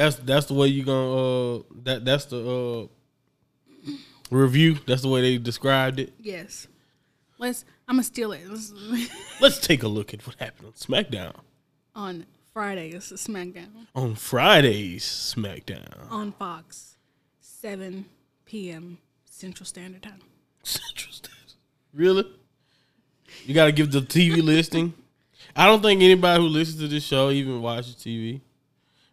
That's that's the way you gonna uh that that's the uh review. That's the way they described it. Yes. Let's. I'm gonna steal it. Let's- Let's take a look at what happened on SmackDown on Friday, it's a SmackDown on Friday's SmackDown. on Fox, 7 p.m. Central Standard Time. Central Standard. Really? You got to give the TV listing. I don't think anybody who listens to this show even watches TV,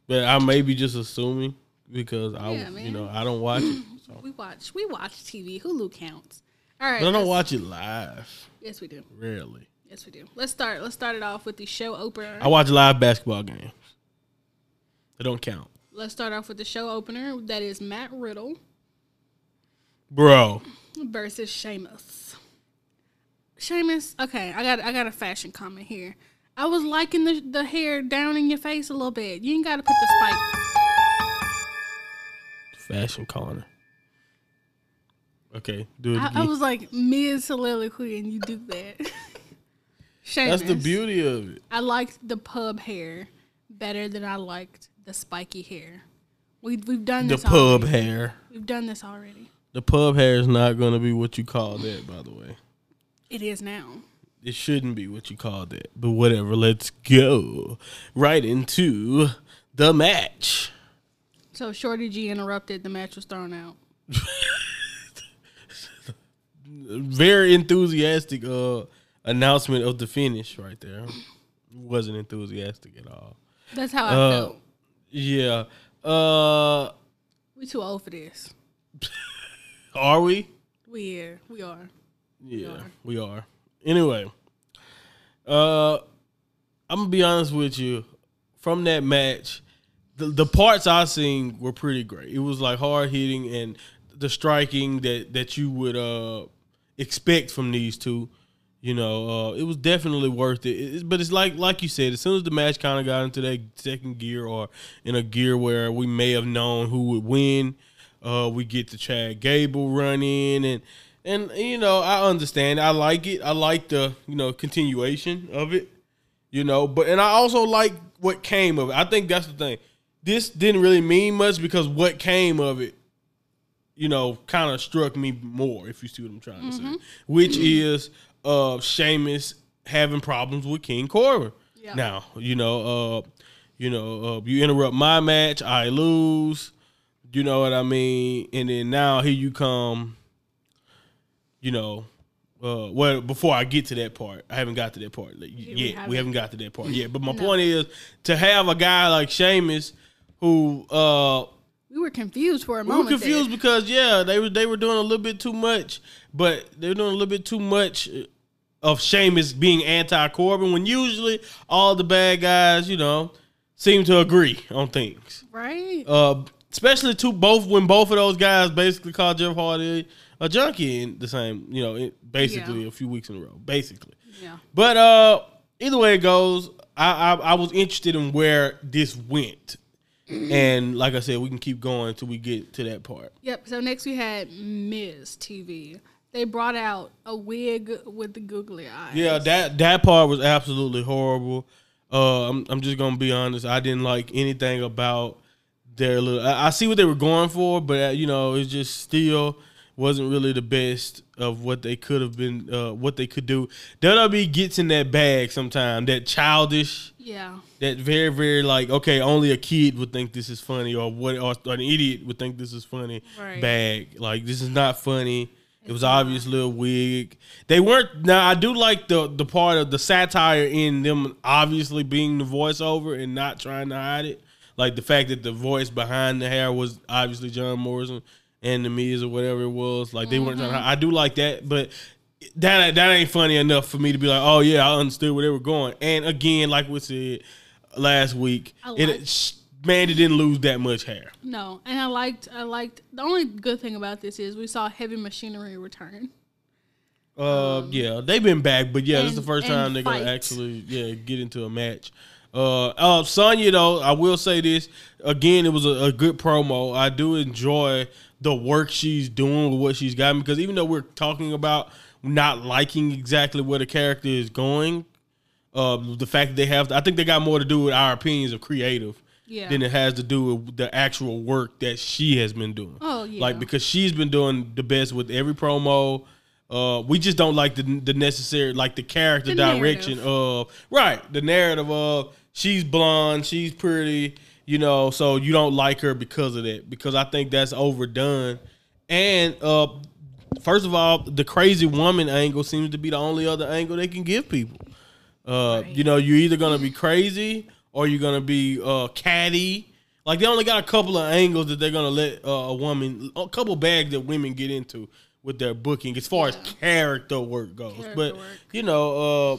but I may be just assuming because I, Yeah, you know, I don't watch it. So. We watch. We watch TV. Hulu counts. All right. But I don't watch it live. Yes, we do. Rarely. Yes, we do. Let's start. Let's start it off with the show opener. I watch live basketball games. They don't count, Let's start off with the show opener. That is Matt Riddle bro. versus Sheamus. Sheamus. Okay, I got. I got a fashion comment here. I was liking the the hair down in your face a little bit. You ain't got to put the spike. Fashion corner. Okay, do it I. I was like mid soliloquy, and you do that. That's the beauty of it. I liked the pub hair better than I liked the spiky hair. We we've done The pub already. hair. We've done this already. The pub hair is not going to be what you call that, by the way. It is now. It shouldn't be what you called it, but whatever. Let's go right into the match. So Shorty G interrupted. The match was thrown out. Very enthusiastic uh, announcement of the finish right there. Wasn't enthusiastic at all. That's how I Uh, felt. Yeah. Uh, We too old for this. are we? We are. We are. Yeah, are. we are. Anyway, uh, I'm gonna be honest with you. From that match, the the parts I seen were pretty great. It was like hard hitting and the striking that that you would uh expect from these two. You know, uh, it was definitely worth it. It- But it's like like you said, as soon as the match kind of got into that second gear or in a gear where we may have known who would win, uh, we get the Chad Gable run in and and you know I understand. I like it. I like the you know continuation of it. You know, but and I also like what came of it. I think that's the thing. This didn't really mean much because what came of it, you know, kind of struck me more. If you see what I'm trying to say, which is uh Sheamus having problems with King Corbin. Yeah. Now, you know, uh, you know, uh, you interrupt my match, I lose. You know what I mean? And then now here you come. You know, uh, well, before I get to that part, I haven't got to that part like, yet. We haven't. haven't got to that part yet. But my No. point is to have a guy like Sheamus who uh We were confused for a moment. we were confused there. because yeah, they were they were doing a little bit too much, but they were doing a little bit too much of Sheamus being anti Corbin when usually all the bad guys, you know, seem to agree on things. right? Uh, especially to both when both of those guys basically called Jeff Hardy a junkie in the same, you know, it, basically Yeah. a few weeks in a row, basically. yeah. But uh, either way it goes, I, I I was interested in where this went, and like I said, we can keep going until we get to that part. Yep. So next we had Miz TV. They brought out a wig with the googly eyes. Yeah, that that part was absolutely horrible. Uh, I'm I'm just gonna be honest. I didn't like anything about their little. I, I see what they were going for, but uh, you know, it's just still wasn't really the best of what they could have been. Uh, what they could do. WWE gets in that bag sometime. That childish. Yeah. that very very like okay only a kid would think this is funny or what or, an idiot would think this is funny Right. bag like this is not funny it was obviously a wig they weren't now i do like the the part of the satire in them obviously being the voiceover and not trying to hide it like the fact that the voice behind the hair was obviously john morrison and the Miz or whatever it was like they weren't trying to, i do like that but that that ain't funny enough for me to be like, oh yeah, I understood where they were going. And again, like we said last week, I it like- sh- Mandy didn't lose that much hair. No, and I liked. I liked. The only good thing about this is we saw heavy machinery return. Uh, yeah, they've been back, but yeah, this is the first time they're gonna actually yeah get into a match. Uh, uh, Sonya though, I will say this again, it was a, a good promo. I do enjoy the work she's doing with what she's got because even though we're talking about not liking exactly where the character is going, uh, the fact that they have, I think they got more to do with our opinions of creative Yeah. than it has to do with the actual work that she has been doing. Oh, yeah. Like because she's been doing the best with every promo. Uh, we just don't like the the necessary like the character The direction narrative. of right the narrative of she's blonde, she's pretty, you know, so you don't like her because of that because I think that's overdone. And uh, first of all, the crazy woman angle seems to be the only other angle they can give people. Uh, Right. You know, you're either gonna be crazy or you're gonna be uh, catty. Like they only got a couple of angles that they're gonna let uh, a woman, a couple bags that women get into with their booking as far as character work goes. Character but work. you know, uh,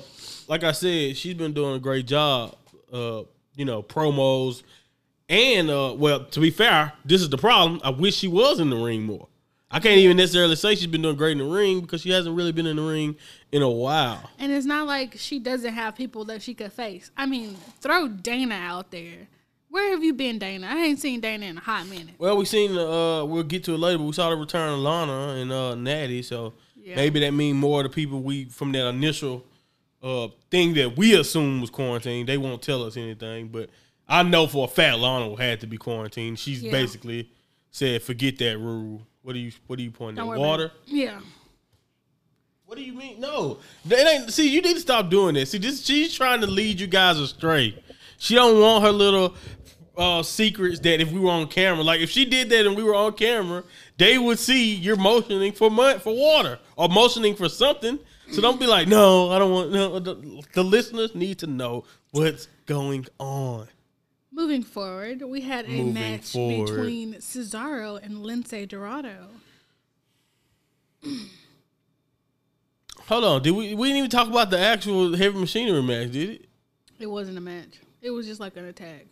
like I said, she's been doing a great job. Uh, you know, promos and uh, well, to be fair, this is the problem. I wish she was in the ring more. I can't even necessarily say she's been doing great in the ring because she hasn't really been in the ring in a while. And it's not like she doesn't have people that she could face. I mean, throw Dana out there. Where have you been, Dana? I ain't seen Dana in a hot minute. Well, we seen uh we'll get to it later, but we saw the return of Lana and uh Natty, so Yeah. maybe that mean more of the people we from that initial uh thing that we assume was quarantined. They won't tell us anything, but I know for a fact Lana had to be quarantined. She's Yeah. basically said, "Forget that rule." What do you What do you pointing at? Water? Yeah. What do you mean? No, it ain't. See, you need to stop doing this. See, this she's trying to lead you guys astray. She don't want her little uh, secrets that if we were on camera, like if she did that and we were on camera, they would see you're motioning for mud for water or motioning for something. So don't be like, no, I don't want. No, the, the listeners need to know what's going on. Moving forward, we had a Moving match forward. between Cesaro and Lince Dorado. Hold on, did we? We didn't even talk about the actual heavy machinery match, did it? It wasn't a match. It was just like an attack.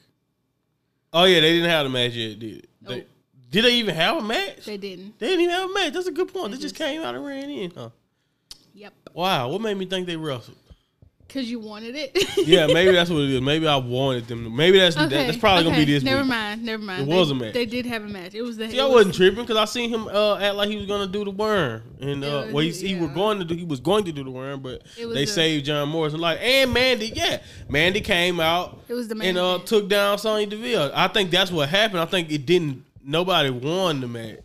Oh yeah, they didn't have a match yet, did it? They, did they even have a match? They didn't. They didn't even have a match. That's a good point. They, They just just- came out and ran in. Huh? Wow. What made me think they wrestled? Because you wanted it. Yeah, maybe that's what it is. Maybe I wanted them. To, maybe that's that- that's probably gonna be this Never week. mind. Never mind. It They- was a match. They did have a match. It was the. See, I was- wasn't tripping because I seen him uh, act like he was gonna do the worm, and uh, It well, he, was- he was going to do he was going to do the worm, but they a- saved John Morrison. Like and Mandy, yeah, Mandy came out It was the and uh, took down Sonya Deville. I think that's what happened. I think it didn't. Nobody won the match,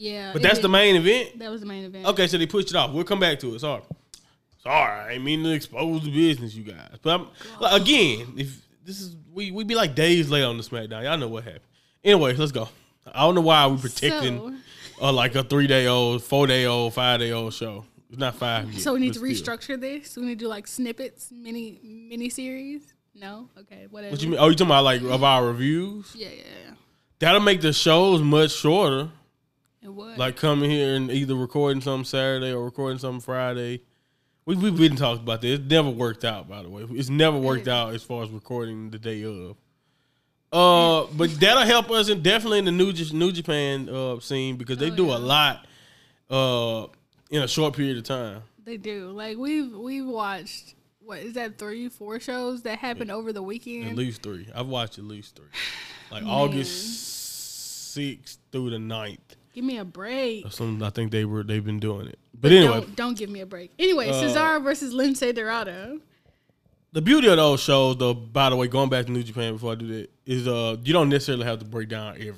Yeah. but that's the main event. That was the main event. Okay, so they pushed it off. We'll come back to it. Sorry. Sorry, I ain't mean to expose the business, you guys. But I'm, like, again, if this is we we be like days late on the SmackDown, y'all know what happened. Anyway, let's go. I don't know why we're protecting So, uh, like a three day old, four day old, five day old show. It's not five. Yet, so we need to still. restructure this. We need to do like snippets, mini mini series. No. Okay. Whatever. What you mean? Oh, you talking about like of our reviews? Yeah. Yeah. yeah. That'll make the shows much shorter. It was. Like coming here and either recording something Saturday or recording something Friday. We we've been talking about this. It never worked out, by the way. It's never worked out as far as recording the day of. Uh, but that'll help us and definitely in the New New Japan uh scene because they Oh, do yeah. a lot uh in a short period of time. They do. Like we've we've watched what is that three, four shows that happened over the weekend? At least three. I've watched at least three. Like August sixth through the 9th. Give me a break. Something. I think they were they've been doing it. But anyway, don't, don't give me a break. Anyway, Uh, Cesaro versus Lince Dorado. the beauty of those shows, though, by the way, going back to New Japan before I do that, is uh you don't necessarily have to break down every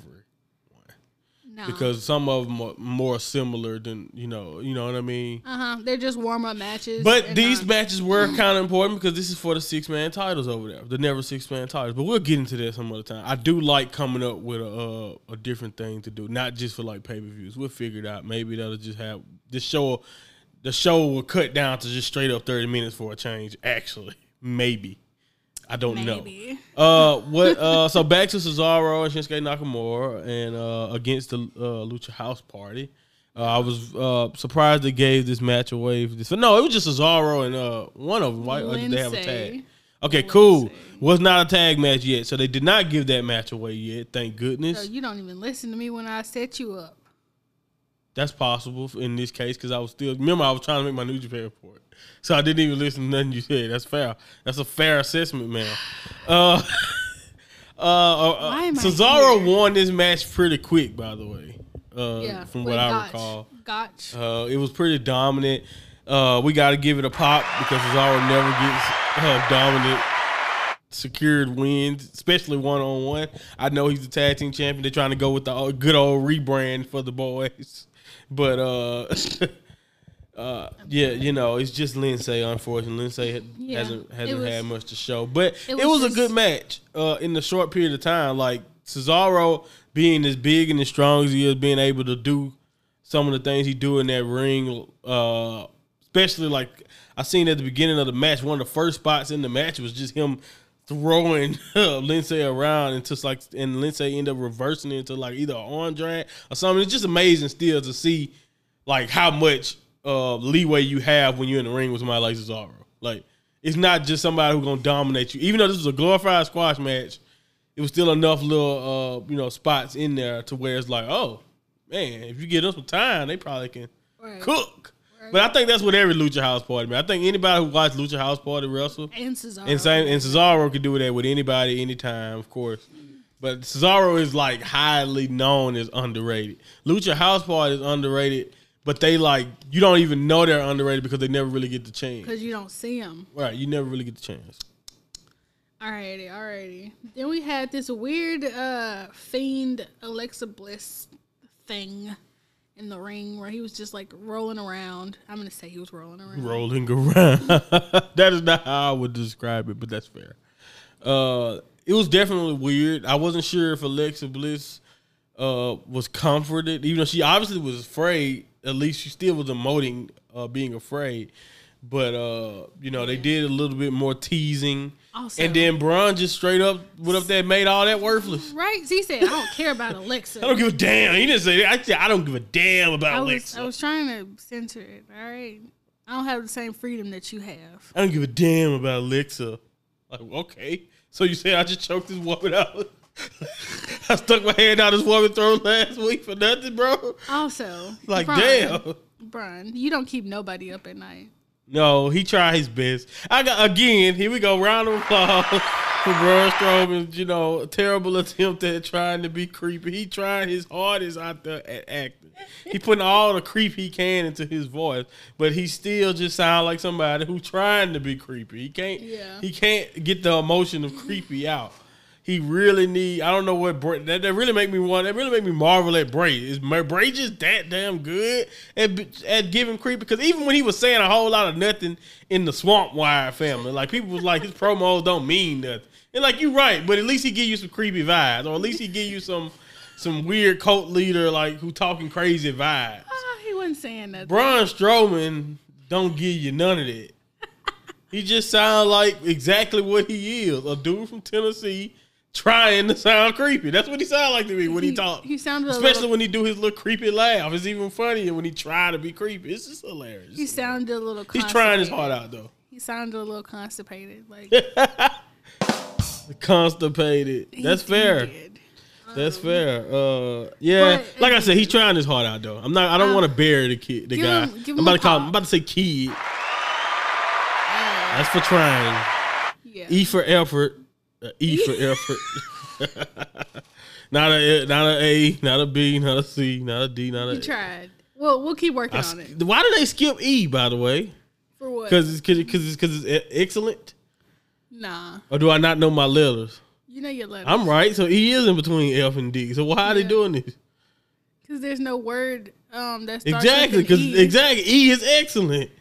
No. because some of them are more similar than you know, you know what I mean. uh huh, they're just warm up matches. But these not- matches were kind of important because this is for the six man titles over there, the never six man titles. But we'll get into that some other time. I do like coming up with a uh, a different thing to do, not just for like pay per views. We'll figure it out. Maybe that'll just have this show. The show will cut down to just straight up thirty minutes for a change. Actually, maybe. I don't Maybe. know. Uh, what? Uh, so back to Cesaro and Shinsuke Nakamura and uh, against the uh, Lucha House Party. Uh, I was uh, surprised they gave this match away. For this, no, it was just Cesaro and uh, one of them. Right? Or did they have a tag? Lince. Okay, cool. Was not a tag match yet, so they did not give that match away yet. Thank So goodness. you don't even listen to me when I set you up. That's possible in this case because I was still remember I was trying to make my New Japan report, so I didn't even listen to nothing you said. That's fair. That's a fair assessment, man. Uh, uh, uh, am Cesaro won this match pretty quick, by the way. Uh, Yeah. from what I Gotch. recall, Gotch. uh, it was pretty dominant. Uh, we got to give it a pop because Cesaro never gets uh, dominant secured wins, especially one on one. I know he's the tag team champion. They're trying to go with the good old rebrand for the boys, but uh, uh, yeah, you know, it's just Lince. Unfortunately, Lince Yeah, hasn't hasn't was- had much to show, but it it was, was a good match uh, in the short period of time. Like Cesaro being as big and as strong as he is, being able to do some of the things he do in that ring, uh, especially like I seen at the beginning of the match. One of the first spots in the match was just him throwing uh, Lince around and just like and Lince end up reversing it into like either an arm drag or something. It's just amazing still to see like how much uh, leeway you have when you're in the ring with somebody like Cesaro. Like it's not just somebody who's gonna dominate you. Even though this was a glorified squash match, it was still enough little uh, you know spots in there to where it's like, oh man, if you give them some time, they probably can Right. cook. But I think that's what every Lucha House Party, man. I think anybody who watched Lucha House Party wrestle, And Cesaro. and same and Cesaro could do that with anybody, anytime, of course. But Cesaro is like highly known as underrated. Lucha House Party is underrated, but they like you don't even know they're underrated because they never really get the chance. Because you don't see them. Right, you never really get the chance. Alrighty, alrighty. Then we had this weird uh fiend Alexa Bliss thing in the ring where he was just like rolling around. I'm gonna say he was rolling around. rolling around. that is not how I would describe it, but that's fair. Uh, it was definitely weird. I wasn't sure if Alexa Bliss uh, was comforted, even though she obviously was afraid. At least she still was emoting uh, being afraid. But uh, you know, they did a little bit more teasing, Also- and then Braun just straight up went up there and made all that worthless. Right? He said, I don't care about Alexa. I don't give a damn. He didn't say that. I said I don't give a damn about I was, Alexa. I was trying to censor it. All right. I don't have the same freedom that you have. I don't give a damn about Alexa. Like, okay. So you say I just choked this woman out? I stuck my hand out this woman's throat last week for nothing, bro? Also, Like, Brian, damn. Brian, you don't keep nobody up at night. No, he tried his best. I got, again, here we go. Round of applause for Braun Strowman's, you know, terrible attempt at trying to be creepy. He tried his hardest out there at acting. He putting all the creep he can into his voice, but he still just sound like somebody who's trying to be creepy. He can't. Yeah. He can't get the emotion of creepy out. He really need. I don't know what Bray, that, that really make me want. That really make me marvel at Bray. Is Bray just that damn good at at giving creepy? Because even when he was saying a whole lot of nothing in the Swamp Wire family, like people was like his promos don't mean nothing. And like you're right, but at least he give you some creepy vibes, or at least he give you some some weird cult leader like who talking crazy vibes. Ah, he wasn't saying that. Braun Strowman don't give you none of that. he just sounds like exactly what he is, a dude from Tennessee trying to sound creepy. That's what he sounds like to me when he, He- talks. he sounded especially little- when he do his little creepy laugh. It's even funnier when he try to be creepy. It's just hilarious. He sounded a little. He's trying his heart out though. He sounded a little constipated. Like Constipated. That's fair. That's fair. Uh, yeah, But, like I said, he's trying his heart out though. I'm not. I don't Um, want to bury the kid, the guy. him- I'm about to call. him. I'm about to say kid. That's for trying. Yeah. E for effort. Uh, e for effort. not a not a A, not a B, not a C, not a D, not a. He tried. Well, we'll keep working I on it. why do they skip E? By the way, For what? because it's because it's because it's, excellent. nah, Or do I not know my letters? you know your letter. I'm right. So E is in between F and D. So why are they doing this? Because there's no word um that starts Exactly. Because E exactly E is excellent.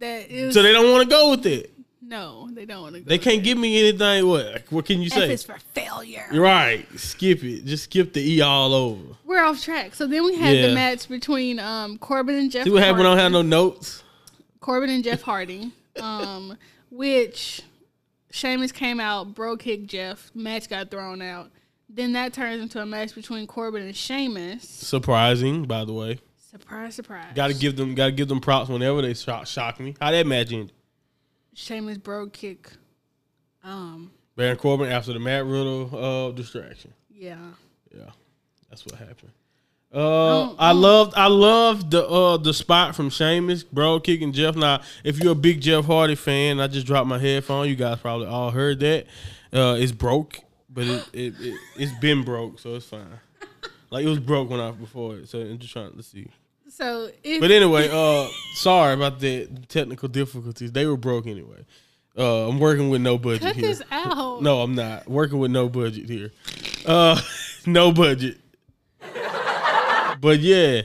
that is So they don't want to go with it. No, they don't want to. They can't give me anything. What? What can you F say? is for failure. You're right. Skip it. Just skip the E all over. We're off track. So then we had Yeah. the match between um Corbin and Jeff. See what happened? when I don't have no notes. Corbin and Jeff Hardy, um, which Sheamus came out, bro kicked Jeff, match got thrown out. Then that turns into a match between Corbin and Sheamus. Surprising, by the way. Surprise, surprise. Got to give them, got to give them props whenever they shock, shock me. How that match ended? Sheamus bro kick. Um, Baron Corbin after the Matt Riddle uh, distraction. yeah. Yeah, that's what happened. Uh, I loved, I loved the uh the spot from Sheamus, bro, kicking Jeff. Now, if you're a big Jeff Hardy fan, I just dropped my headphone. You guys probably all heard that. Uh, it's broke, but it, it, it it's been broke, so it's fine. Like it was broke when I before it, so I'm just trying to see. So if But anyway, uh, sorry about the technical difficulties. They were broke anyway. Uh, I'm working with no budget Cut here. this out. No, I'm not working with no budget here. Uh, no budget. but yeah.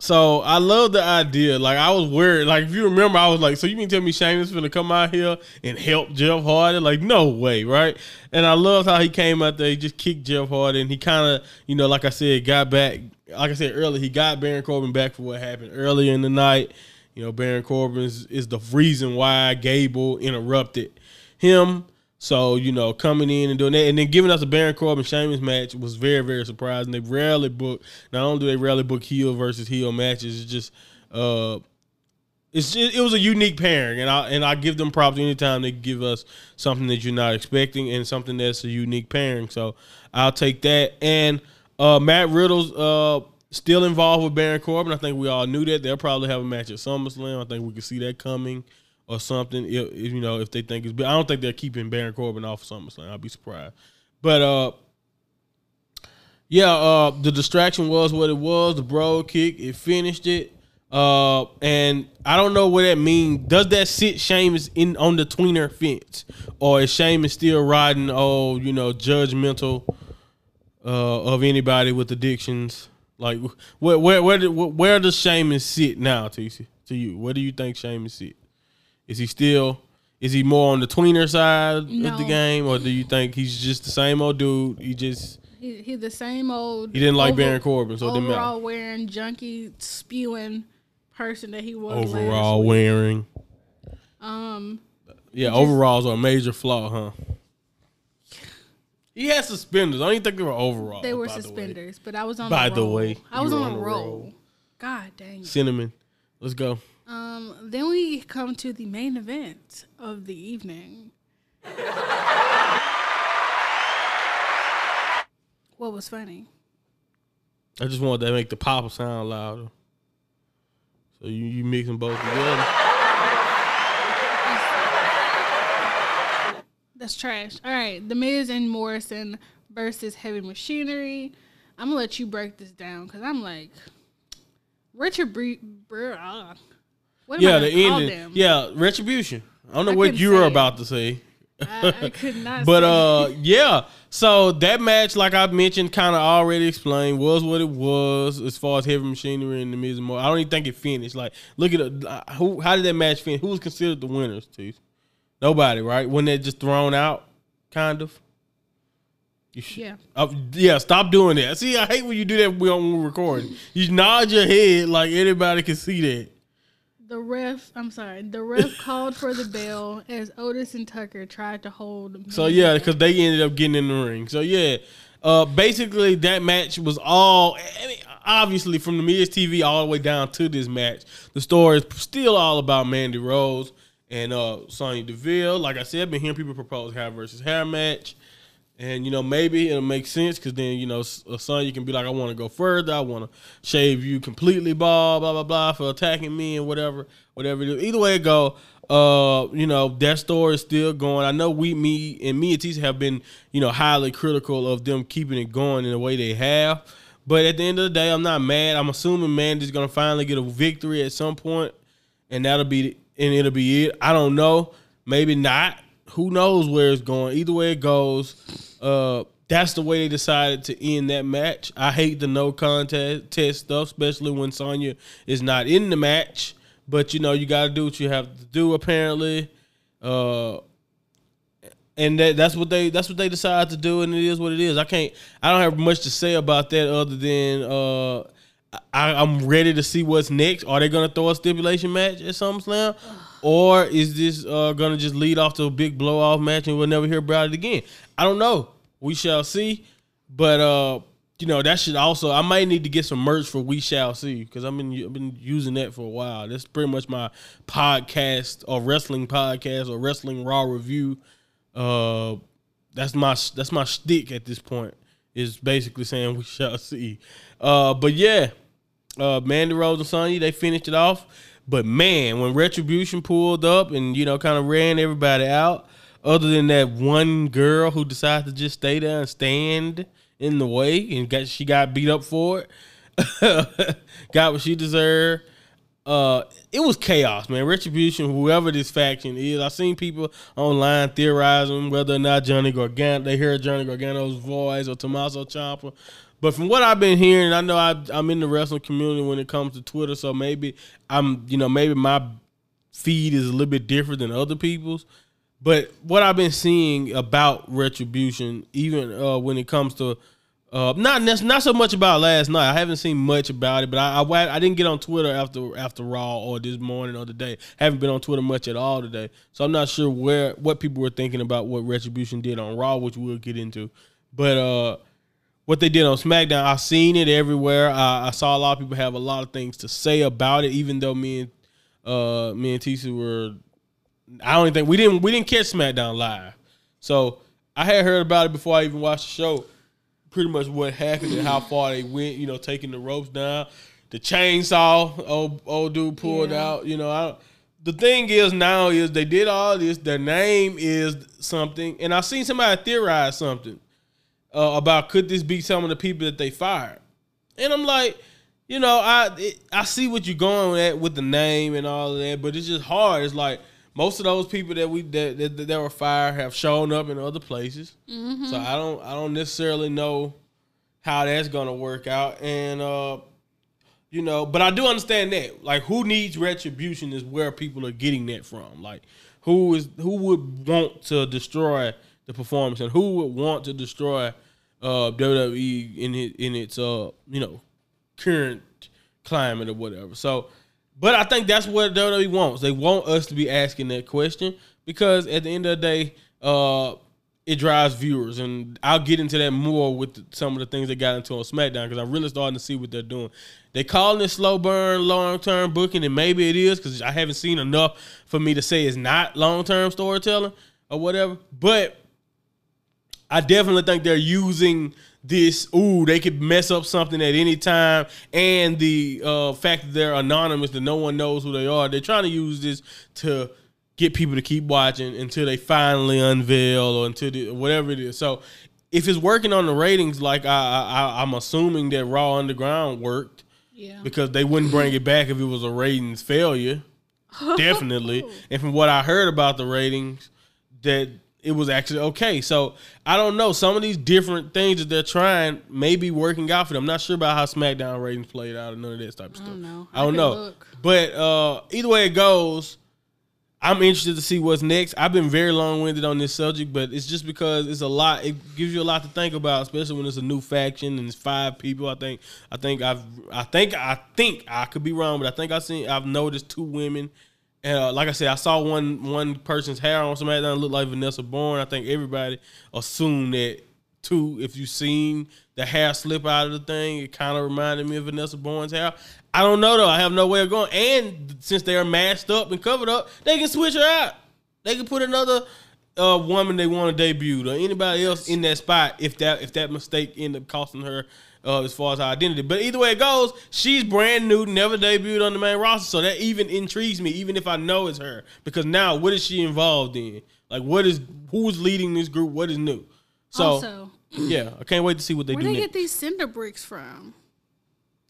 So I love the idea. Like I was worried. Like if you remember, I was like, so you mean tell me Sheamus gonna come out here and help Jeff Hardy? Like no way, right? And I love how he came out there. He just kicked Jeff Hardy, and he kind of, you know, like I said, got back. Like I said earlier, he got Baron Corbin back for what happened earlier in the night. You know, Baron Corbin is, is the reason why Gable interrupted him. So, you know, coming in and doing that and then giving us a Baron Corbin Sheamus match was very, very surprising. They rarely book not only do they rarely book heel versus heel matches, it's just uh it's just, it was a unique pairing, and I and I give them props anytime they give us something that you're not expecting and something that's a unique pairing. So I'll take that. And uh, Matt Riddle's uh, still involved with Baron Corbin. I think we all knew that. They'll probably have a match at SummerSlam. I think we can see that coming or something. If, if, you know, if they think it's, but I don't think they're keeping Baron Corbin off of SummerSlam. I'd be surprised. But uh, yeah, uh, the distraction was what it was. The bro kick, it finished it. Uh, and I don't know what that means. Does that sit Sheamus in on the tweener fence, or is Sheamus still riding? Oh, you know, judgmental uh, of anybody with addictions. Like, where where where where does Sheamus sit now, TC? To you, where do you think Sheamus sit? Is he still? Is he more on the tweener side of the game, or do you think he's just the same old dude? He just He, he the same old. he didn't like over- Baron Corbin, so it didn't matter. overall wearing junkie spewing person that he was. Overall wearing, Um, yeah, overalls are a major flaw, huh? He had suspenders. I don't even think they were overalls. they were by the way. suspenders, but I was on. By the roll. way, I was on, on a a roll. roll. God dang. it. Cinnamon. Let's go. Um, then we come to the main event of the evening. what was funny? I just wanted to make the pop sound louder. So you you mix them both together. That's trash. All right, The Miz and Morrison versus Heavy Machinery. I'm gonna let you break this down because I'm like Richard Bre- Bre- What Yeah, the ending. them? Yeah, retribution. I don't know I what you were about to say. I, I could not. But uh yeah. So that match, like I mentioned, kind of already explained, was what it was as far as heavy machinery and the Miz and Mo. I don't even think it finished. Like, look at it. uh, Who? How did that match finish? Who was considered the winners? Teeth? Nobody, right? When they just thrown out, kind of. Yeah, uh, yeah, stop doing that. See, I hate when you do that when we're recording. You nod your head like anybody can see that. The ref. I'm sorry. The ref called for the bell as Otis and Tucker tried to hold. So yeah, because they ended up getting in the ring. So yeah, uh, basically that match was all. I mean, obviously from the Miz TV all the way down to this match, the story is still all about Mandy Rose and uh, Sonya Deville. Like I said, I've been hearing people propose hair versus hair match. And you know maybe it'll make sense because then you know S- uh, Sonya can be like, I want to go further. I want to shave you completely, blah blah blah blah, for attacking me and whatever, whatever. Either way it go, uh, you know that story is still going. I know we, me, and me and Tisa have been, you know, highly critical of them keeping it going in the way they have. But at the end of the day, I'm not mad. I'm assuming Mandy's gonna finally get a victory at some point, and that'll be and it'll be it. I don't know. Maybe not. Who knows where it's going? Either way it goes, uh, that's the way they decided to end that match. I hate the no contest test stuff, especially when Sonya is not in the match. But you know, you got to do what you have to do. Apparently, uh, and that, that's what they that's what they decided to do, and it is what it is. I can't. I don't have much to say about that other than uh, I, I'm ready to see what's next. Are they gonna throw a stipulation match at SummerSlam, or is this uh, gonna just lead off to a big blow off match and we'll never hear about it again? I don't know. We shall see. But uh, you know that should also. I might need to get some merch for We Shall See because I've been I've been using that for a while. That's pretty much my podcast or wrestling podcast or wrestling raw review. Uh, that's my that's my shtick at this point. Is basically saying we shall see. Uh, but yeah, uh, Mandy Rose and Sonya they finished it off. But man, when Retribution pulled up and you know kind of ran everybody out, other than that one girl who decided to just stay there and stand in the way and got she got beat up for it, got what she deserved. uh, it was chaos, man. Retribution, whoever this faction is, I've seen people online theorizing whether or not Johnny Gargano, they heard Johnny Gargano's voice or Tommaso Ciampa. But from what I've been hearing, I know I, I'm in the wrestling community when it comes to Twitter, so maybe I'm, you know, maybe my feed is a little bit different than other people's. But what I've been seeing about Retribution, even uh, when it comes to uh, not not so much about last night. I haven't seen much about it, but I, I, I didn't get on Twitter after after Raw or this morning or today. Haven't been on Twitter much at all today, so I'm not sure where what people were thinking about what Retribution did on Raw, which we'll get into. But uh, what they did on SmackDown, I've seen it everywhere. I, I, saw a lot of people have a lot of things to say about it, even though me and uh, me and Tisa were. I don't think we didn't we didn't catch SmackDown live, so I had heard about it before I even watched the show pretty much what happened and how far they went. You know, taking the ropes down, the chainsaw old old dude pulled yeah. out. You know, I, the thing is now is they did all this. Their name is something, and I seen somebody theorize something uh, about could this be some of the people that they fired, and I'm like. You know, I it, I see what you're going at with the name and all of that, but it's just hard. It's like most of those people that we that, that, that were fired have shown up in other places. Mm-hmm. So I don't I don't necessarily know how that's gonna work out. And uh, you know, but I do understand that. Like who needs retribution is where people are getting that from. Like who is who would want to destroy the performance and who would want to destroy uh WWE in it in its uh you know current climate or whatever. So but I think that's what WWE wants. They want us to be asking that question because at the end of the day, uh, it drives viewers, and I'll get into that more with some of the things they got into on SmackDown because I'm really starting to see what they're doing. They calling it slow burn, long term booking, and maybe it is because I haven't seen enough for me to say it's not long term storytelling or whatever. But I definitely think they're using this ooh they could mess up something at any time. And the uh, fact that they're anonymous that no one knows who they are they're trying to use this to get people to keep watching until they finally unveil or until the, whatever it is. So if it's working on the ratings like I, I i'm assuming that raw underground worked. Yeah. because they wouldn't bring it back if it was a ratings failure. Definitely. And from what i heard about the ratings that it was actually okay. So I don't know. Some of these different things that they're trying may be working out for them. I'm not sure about how SmackDown ratings played out and none of that type of stuff. I don't know. I don't know. Look. But uh, either way it goes, I'm interested to see what's next. I've been very long winded on this subject, but it's just because it's a lot. It gives you a lot to think about, especially when it's a new faction and it's five people. I think. I think I've. I think. I think I could be wrong, but I think I've seen. I've noticed two women and uh, like I said, I saw one one person's hair on somebody that looked like Vanessa Borne. I think everybody assumed that too. If you seen the hair slip out of the thing, it kind of reminded me of Vanessa Borne's hair. I don't know though. I have no way of going. And since they are masked up and covered up, they can switch her out. They can put another uh, woman they want to debut or anybody else in that spot if that if that mistake ended up costing her uh, as far as her identity. But either way it goes, she's brand new, never debuted on the main roster, so that even intrigues me, even if I know it's her. Because now, what is she involved in? Like, what is who's leading this group? What is new? So, also, yeah, I can't wait to see what they where do. Where they next. get these cinder bricks from?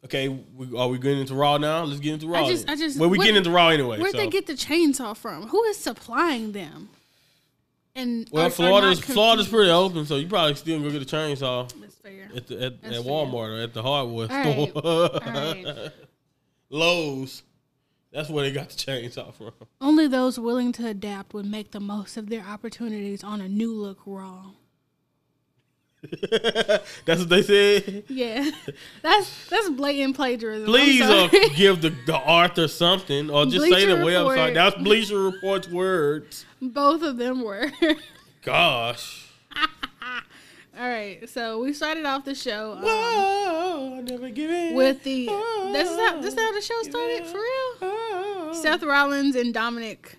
Okay, we, are we getting into Raw now? Let's get into Raw. I just, I just, well, we getting into Raw anyway. Where'd so. they get the chainsaw from? Who is supplying them? And well, are, Florida's are Florida's pretty open, so you probably still can go get a chainsaw. Fair. At the at, at Walmart or at the hardware store. Lowe's. That's where they got the chainsaw from. Only those willing to adapt would make the most of their opportunities on a new look Raw. that's what they said. Yeah, that's that's blatant plagiarism. Please uh, give the, the author something, or just Bleacher say the Report. website. That's Bleacher Report's words. Both of them were. Gosh. All right, so we started off the show. Um, Whoa, never give in. With the this is how this is how the show started for real. Seth Rollins and Dominic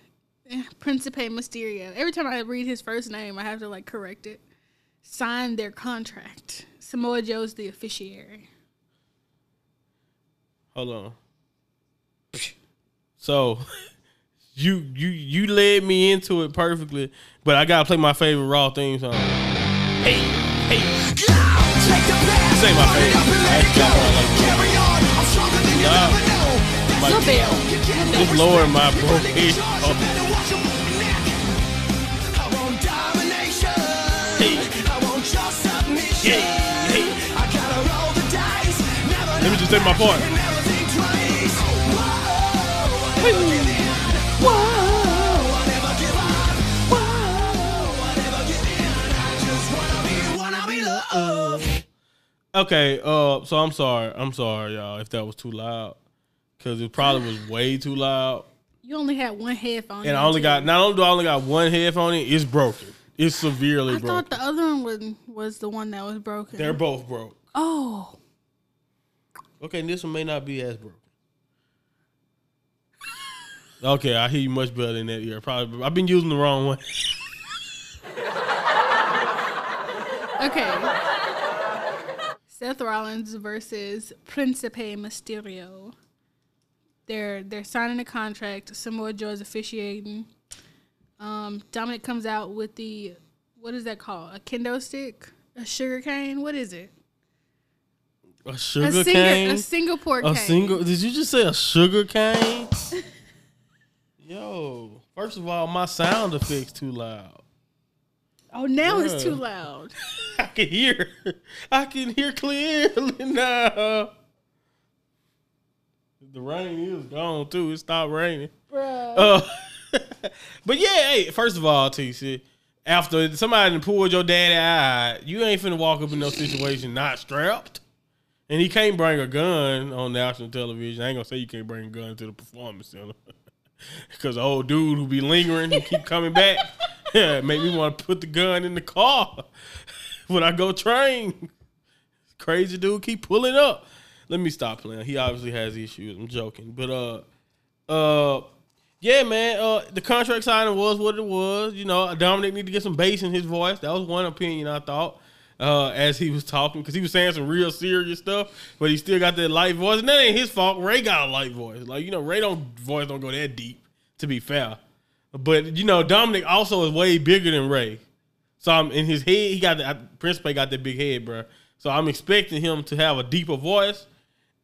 eh, Principe Mysterio. Every time I read his first name, I have to like correct it signed their contract. Samoa Joe's the officiary. Hold on. So you you you led me into it perfectly, but I gotta play my favorite Raw theme song. Hey, my favorite. Carry on, I'm stronger than you ever just lowering my broke. Oh, hey, hey, hey. Let me just take my part. Okay, uh, so I'm sorry. I'm sorry, y'all, if that was too loud. Cause it probably was way too loud. You only had one headphone. And I only too. got not only do I only got one headphone in, it's broken. It's severely I broken. thought the other one was, was the one that was broken. They're both broke. oh, Okay, and this one may not be as broken. Okay, I hear you much better than that ear. Probably I've been using the wrong one. okay. Seth Rollins versus Principe Mysterio. They're they're signing a contract. Samoa Joe's officiating. Um, Dominic comes out with the what is that called? A kendo stick? A sugar cane? What is it? A sugar a, Singa- cane. a Singapore A cane. single? Did you just say a sugar cane? Yo, first of all, my sound effects too loud. Oh, now it's too loud. I can hear. I can hear clearly now. The rain is gone too. It stopped raining. Bruh. Uh, but yeah, hey, first of all, TC, after somebody pulled your daddy eye, you ain't finna walk up in no situation not strapped. And he can't bring a gun on national television. I ain't gonna say you can't bring a gun to the performance center. Because the old dude who be lingering and keep coming back, make me want to put the gun in the car when I go train. Crazy dude keep pulling up. Let me stop playing. He obviously has issues. I'm joking, but uh, uh, yeah, man. Uh, the contract signing was what it was. You know, Dominic need to get some bass in his voice. That was one opinion I thought. Uh, as he was talking, because he was saying some real serious stuff, but he still got that light voice, and that ain't his fault. Rey got a light voice. Like you know, Rey don't voice don't go that deep. To be fair, but you know, Dominic also is way bigger than Rey. So I'm in his head. He got the Prince Principe got that big head, bro. So I'm expecting him to have a deeper voice.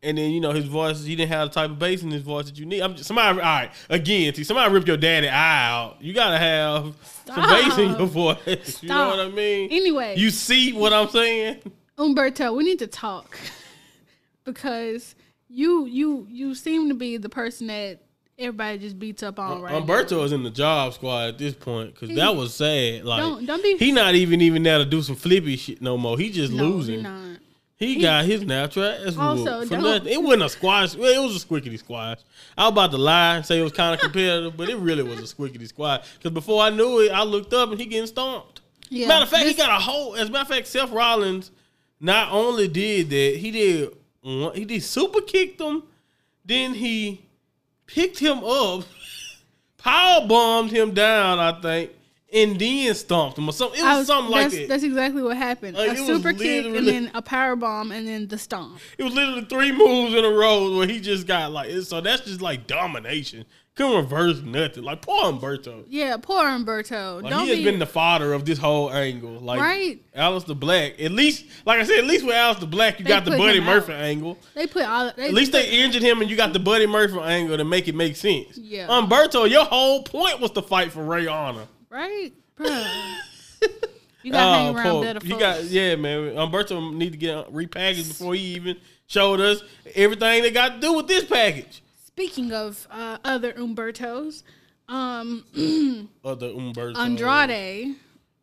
And then you know his voice, he didn't have the type of bass in his voice that you need. I'm just, somebody, all right, again, see, somebody ripped your daddy eye out. You gotta have some bass in your voice. You know what I mean? Anyway. you see what I'm saying? Humberto, we need to talk because you you you seem to be the person that everybody just beats up on um, right Humberto is in the job squad at this point because that was sad. Like Don't- don't be- he not even even there to do some flippy shit no more. He just. No, losing. you're not. He, got his natural ass Also, for nothing. It wasn't a squash. Well, it was a squickety squash. I was about to lie and say it was kind of competitive, but it really was a squickety squash. Because before I knew it, I looked up and he getting stomped. Yeah, matter of fact, he got a whole. As a matter of fact, Seth Rollins not only did that, he did he did super kicked him, then he picked him up, power bombed him down, I think, and then stomped him or something. It was, was- something like that's, that. That's exactly what happened. Like, a super kick and then a power bomb and then the stomp. It was literally three moves in a row where he just got like so that's just like domination. Couldn't reverse nothing. Like poor Humberto. Yeah, poor Humberto. Like Don't he has be been the father of this whole angle. Like Right. Aleister Black. At least like I said, at least with Aleister Black you They got the Buddy Murphy out. angle. they put all. They At least they injured him and you got the Buddy Murphy angle to make it make sense. Yeah. Humberto, your whole point was to fight for Rey Honor. right, Bruh. You gotta hang oh, around Oh, poor- better folks. got yeah, man. Humberto need to get repackaged before he even showed us everything they got to do with this package. Speaking of uh, other Humbertos, um, Other Humberto. Andrade.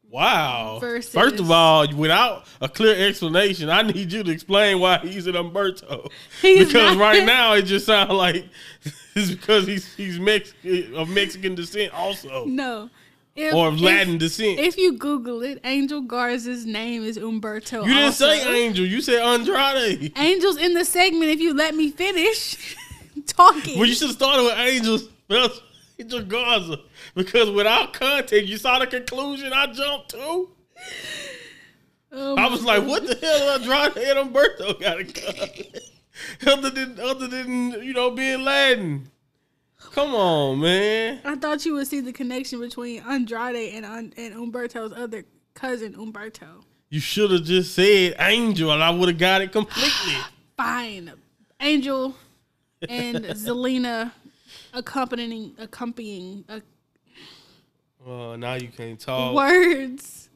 Wow. versus- First of all, without a clear explanation, I need you to explain why he's an Humberto. He's because not- right now it just sounds like it's because he's he's Mexican of Mexican descent also. No. If, Or of if- Latin descent. If you Google it, Angel Garza's name is Humberto. you didn't also. say Angel, you said Andrade. Angel's in the segment. If you let me finish talking. Well, you should have started with Angels. That's Angel Garza. Because without context, you saw the conclusion I jumped to. Oh I was like, what the hell Andrade and Humberto got in common? other than other than, you know, being Latin. Come on, man. I thought you would see the connection between Andrade and and Humberto's other cousin Humberto. You should have just said Angel and I would have got it completely. Fine, Angel and Zelina accompanying accompanying uh, Uh, now you can't talk. words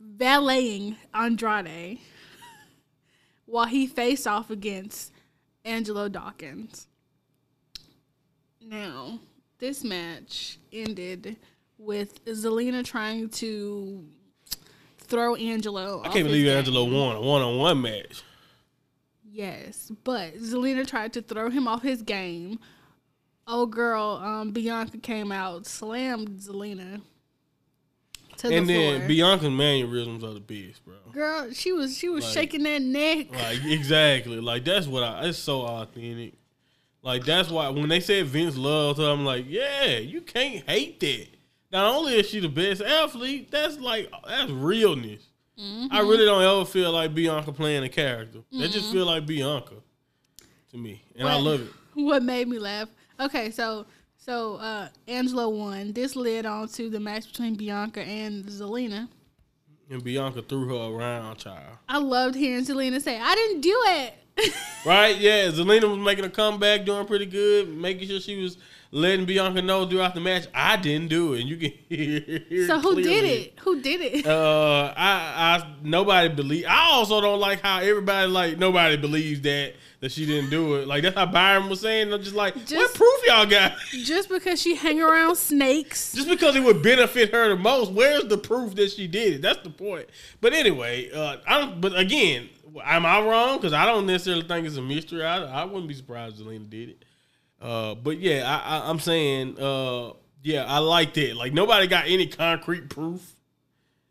valeting Andrade while he faced off against Angelo Dawkins. Now, this match ended with Zelina trying to throw Angelo. I can't believe Angelo won a one on one match. Yes, but Zelina tried to throw him off his game. Oh, girl, um, Bianca came out, slammed Zelina to And the then floor. Bianca's mannerisms are the best, bro. Girl, she was she was Like- shaking that neck. Like exactly, like that's what I. It's so authentic. Like that's why when they said Vince loved her, I'm like, yeah, you can't hate that. Not only is she the best athlete, that's like that's realness. I really don't ever feel like Bianca playing a character. They just feel like Bianca to me, and I love it. What made me laugh? Okay, so so uh Angela won. This led on to the match between Bianca and Zelina. And Bianca threw her around, child. I loved hearing Zelina say, "I didn't do it." Right? Yeah, Zelina was making a comeback, doing pretty good, making sure she was letting Bianca know throughout the match, I didn't do it. And you can hear. so who did it? Who did it? Uh, I, I, nobody believe. I also don't like how everybody like nobody believes that that she didn't do it. Like that's how Byron was saying. I'm just like, what proof y'all got? Just because she hang around snakes. just because it would benefit her the most, where's the proof that she did it? That's the point. But anyway, uh, I don't. But again, am I wrong? Because I don't necessarily think it's a mystery. I, I wouldn't be surprised if Zelina did it. Uh, but yeah, I, I, I'm saying, uh, yeah, I like that. Like nobody got any concrete proof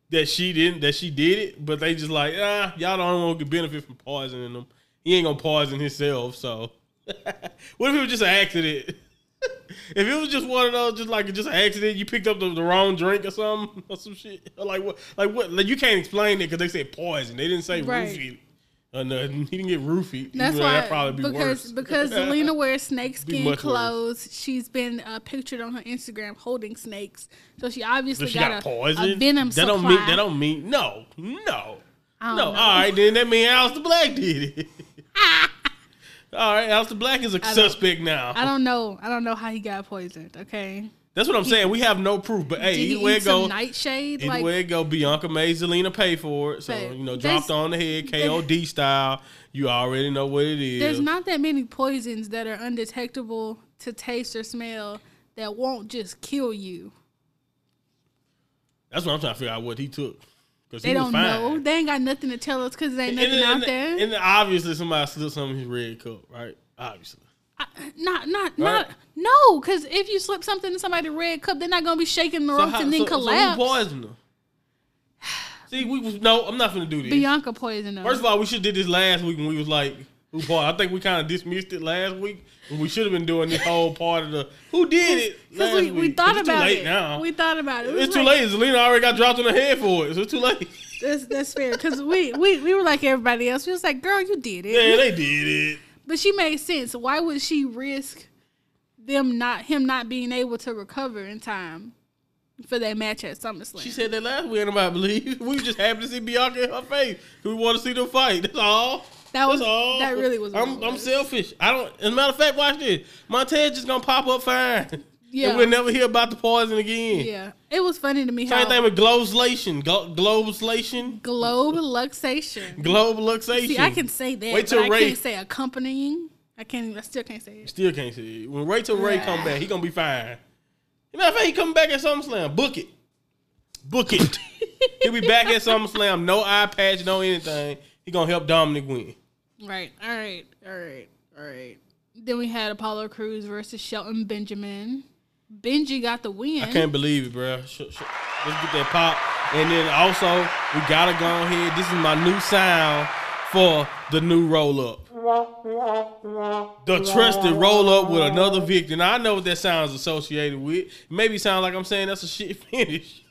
that she didn't that she did it, but they just like, ah, y'all don't want to benefit from poisoning them. He ain't gonna poison himself. So, what if it was just an accident? if it was just one of those, just like just an accident, you picked up the, the wrong drink or something or some shit, or like what, like what, like you can't explain it because they said poison. They didn't say Right. roofied. Uh, no, he didn't get roofied. That's why that'd probably be because worse. because Zelina wears Be snakeskin much worse. clothes. She's been uh, pictured on her Instagram holding snakes, so she obviously But she got, got, a, poison. a venom that supply. don't mean that don't mean no, no, I no. know. All right, then that means Aleister Black did it. All right, Aleister Black is a suspect now. I don't know. I don't know how he got poisoned. Okay, That's what I'm saying. We have no proof, but hey, did he either way it go, nightshade? either Like way it go, Bianca made Zelina pay for it. So you know, dropped on the head, KOD style. You already know what it is. there's not that many poisons that are undetectable to taste or smell that won't just kill you. That's what I'm trying to figure out what he took. Because They don't fine. know. They ain't got nothing to tell us because there ain't nothing and- out there. and obviously somebody slipped some in his red cup, right? Obviously. I- not, not, Right. not. No, because if you slip something in somebody's red cup, they're not gonna be shaking the ropes how- and then so, collapse. So who poisoned her? See, we was no. I'm not gonna do this. Bianca poisoned her. First of all, we should did this last week when we was like, who poisoned? I think we kind of dismissed it last week. When we should have been doing this whole part of the who did it last Because we, week. we thought it's about too late it. now. We thought about it. It it's too like- late. Zelina already got dropped on the head for it, so it's too late. That's, that's fair. Because we, we, we were like everybody else. We was like, girl, you did it. Yeah, they did it. But she made sense. Why would she risk them not him not being able to recover in time for that match at SummerSlam? She said that last week. Nobody believe. We just happy to see Bianca in her face. We want to see them fight. That's all. That was- That's all. that really was I'm, I'm selfish. I don't. As a matter of fact, watch this. Montez just gonna pop up fine. Yeah. And we'll never hear about the poison again. yeah, it was funny to me Same how thing with globulation. Glo- globulation. globe luxation. Globuluxation. See, I can say that, Wait till I Rey- can't say accompanying. I can't. I still can't say it. Still can't see it. When Rey till Rey come back, he gonna be fine. Matter of fact, he come back at SummerSlam. Book it. Book it. He'll be back at SummerSlam. No eye patch, no anything. He gonna help Dominic win. Right. All right. All right. All right. Then we had Apollo Crews versus Shelton Benjamin. Benji got the win. I can't believe it, bro. Let's get that pop. And then also, we gotta go ahead. This is my new sound for the new roll up. The trusted roll up with another victim. Now, I know what that sounds associated with. Maybe sound like I'm saying that's a shit finish.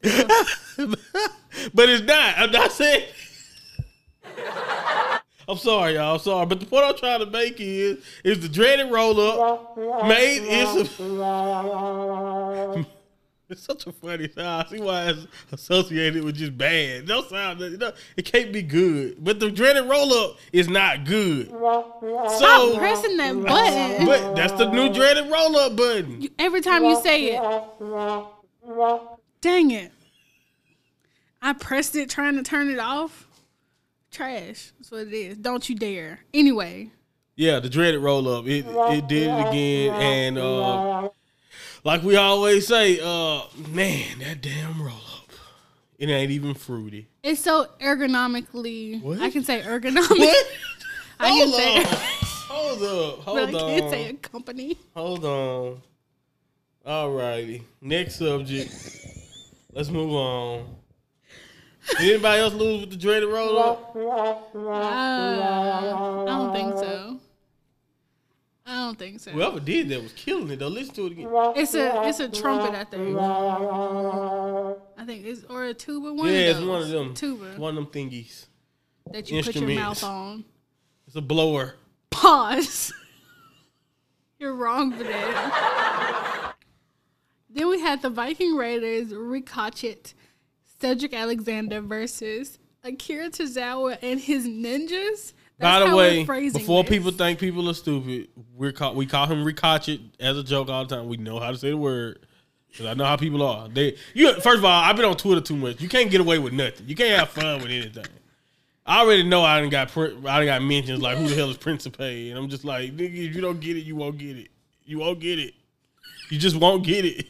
but it's not. I'm not saying. I'm sorry, y'all. I'm sorry. But the point I'm trying to make is is the dreaded roll up made is It's such a funny sound. I see why it's associated with just bad. No sound. You know, it can't be good. But the dreaded roll up is not good. So Stop pressing that button. but that's the new dreaded roll up button. You- Every time you say it. Dang it. I pressed it trying to turn it off. Trash. That's what it is. Don't you dare. Anyway, Yeah, the dreaded roll up. It it did it again, and uh, like we always say, uh, man, that damn roll up. It ain't even fruity. it's so ergonomically. What? I can say ergonomic. What? I can Hold say, up. Hold up. but I can't say a company. Hold on. All righty. Next subject. Let's move on. Did anybody else lose with the dreaded roll up? Uh, I don't think so. I don't think so. Whoever did that was killing it though. Listen to it again. it's a it's a trumpet, I think. I think it's or a tuba. One Yeah, of it's those. one of them. Tuba One of them thingies. that you put your mouth on. It's a blower. Pause. You're wrong for that. then we had the Viking Raiders, Rick Hatchett, Cedric Alexander versus Akira Tozawa and his ninjas. By the way, before this. people think people are stupid, we're call, we call him Ricochet as a joke all the time. We know how to say the word. Cause I know how people are. They you first of all, I've been on Twitter too much. You can't get away with nothing. You can't have fun with anything. I already know I done got I done got mentions like who the hell is Principe, and I'm just like, nigga, if you don't get it, you won't get it. You won't get it. You just won't get it.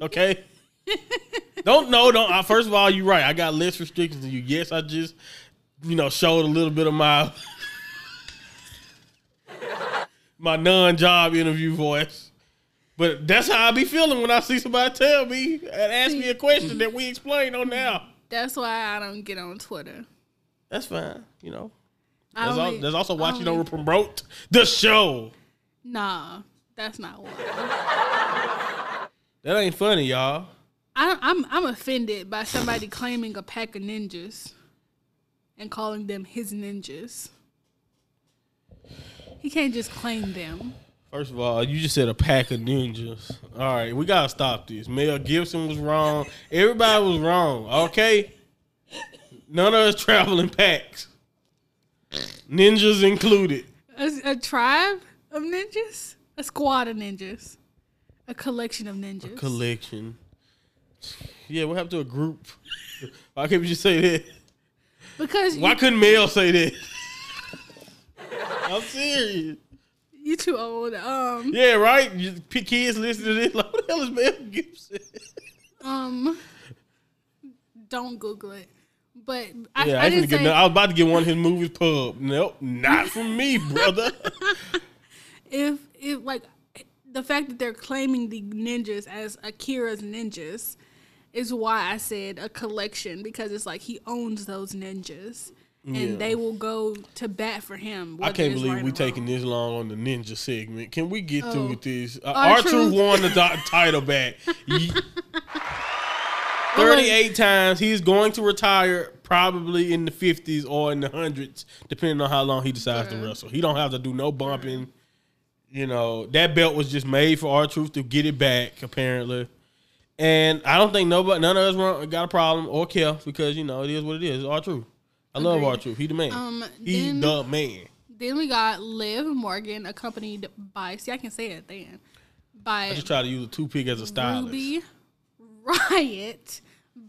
Okay. don't know. Don't. I, first of all, you're right. I got less restrictions than you. Yes, I just you know showed a little bit of my my non-job interview voice. But that's how I be feeling when I see somebody tell me and ask me a question that we explain on now. That's why I don't get on Twitter. That's fine, you know. I There's, al- only- also why you don't promote the show. Nah, that's not why. That ain't funny, y'all. I, I'm I'm offended by somebody claiming a pack of ninjas and calling them his ninjas. He can't just claim them. First of all, you just said a pack of ninjas. All right, we gotta stop this. Mel Gibson was wrong. Everybody was wrong. Okay, none of us traveling packs, ninjas included. A, a tribe of ninjas, a squad of ninjas, a collection of ninjas. A collection. Yeah, what happened to a group? Why can't we just say that? because Why you, couldn't Mel say that? I'm serious. you too old. Um, Yeah, right. You, kids listen to this. Like, what the hell is Mel Gibson? um, don't Google it. But I, Yeah, I, I, was didn't say I was about to get one of his movies pub. Nope, not from me, brother. if if like the fact that they're claiming the ninjas as Akira's ninjas is why I said a collection because it's like he owns those ninjas and Yeah. they will go to bat for him. I can't believe right we or taking this long on the ninja segment. Can we get through Oh. with this? Uh, R-Truth. R-Truth won the do- title back. 38 times. He's going to retire probably in the 50s or in the hundreds, depending on how long he decides to wrestle. He don't have to do no bumping. You know, that belt was just made for R-Truth to get it back, apparently. And I don't think nobody, none of us got a problem or care because, you know, it is what it is. It's R-Truth. I love Agreed. R-Truth. He the man. Um, He then- the man. Then we got Liv Morgan accompanied by see I can say it then by I just try to use a toothpick as a stylist. Ruby Riott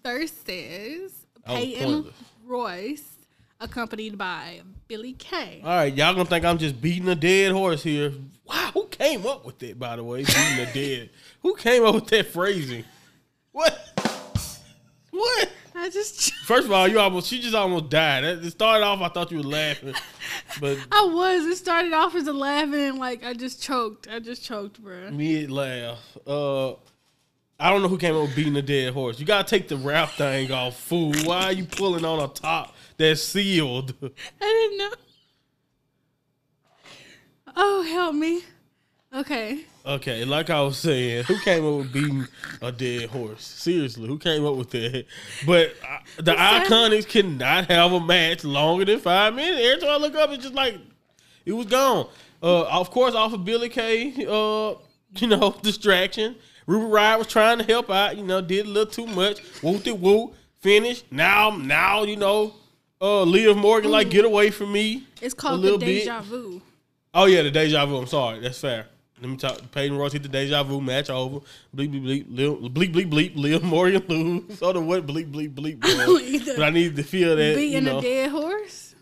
versus Peyton. Royce accompanied by Billie Kay. All right, y'all gonna think I'm just beating a dead horse here. Wow, who came up with that, by the way? Beating a dead. Who came up with that phrasing? What? I just First of all, you almost she just almost died. It started off, I thought you were laughing, but I was. It started off as a laughing and like I just choked. I just choked, bro. mid laugh. Uh, I don't know who came up with beating a dead horse. You gotta take the rap thing off, fool. Why are you pulling on a top that's sealed? I didn't know. Oh, help me. Okay. Okay, like I was saying, who came up with beating a dead horse? Seriously, who came up with that? But uh, the? IIconics cannot have a match longer than five minutes. Every time I look up, it's just like it was gone. Uh, of course, off of Billie Kay, uh, you know, distraction. Ruby Riott was trying to help out. You know, did a little too much. Whooped it, whoop. Finish. Now, now you know, uh, Liv Morgan like get away from me. It's called the little bit. deja vu. Oh yeah, the deja vu. I'm sorry, that's fair. Let me talk. Peyton Royce hit the deja vu match over. Bleep bleep bleep. Lil, bleep bleep bleep. Liv Morgan lose. I don't what bleep bleep bleep. but I need to feel that. You know. a dead horse.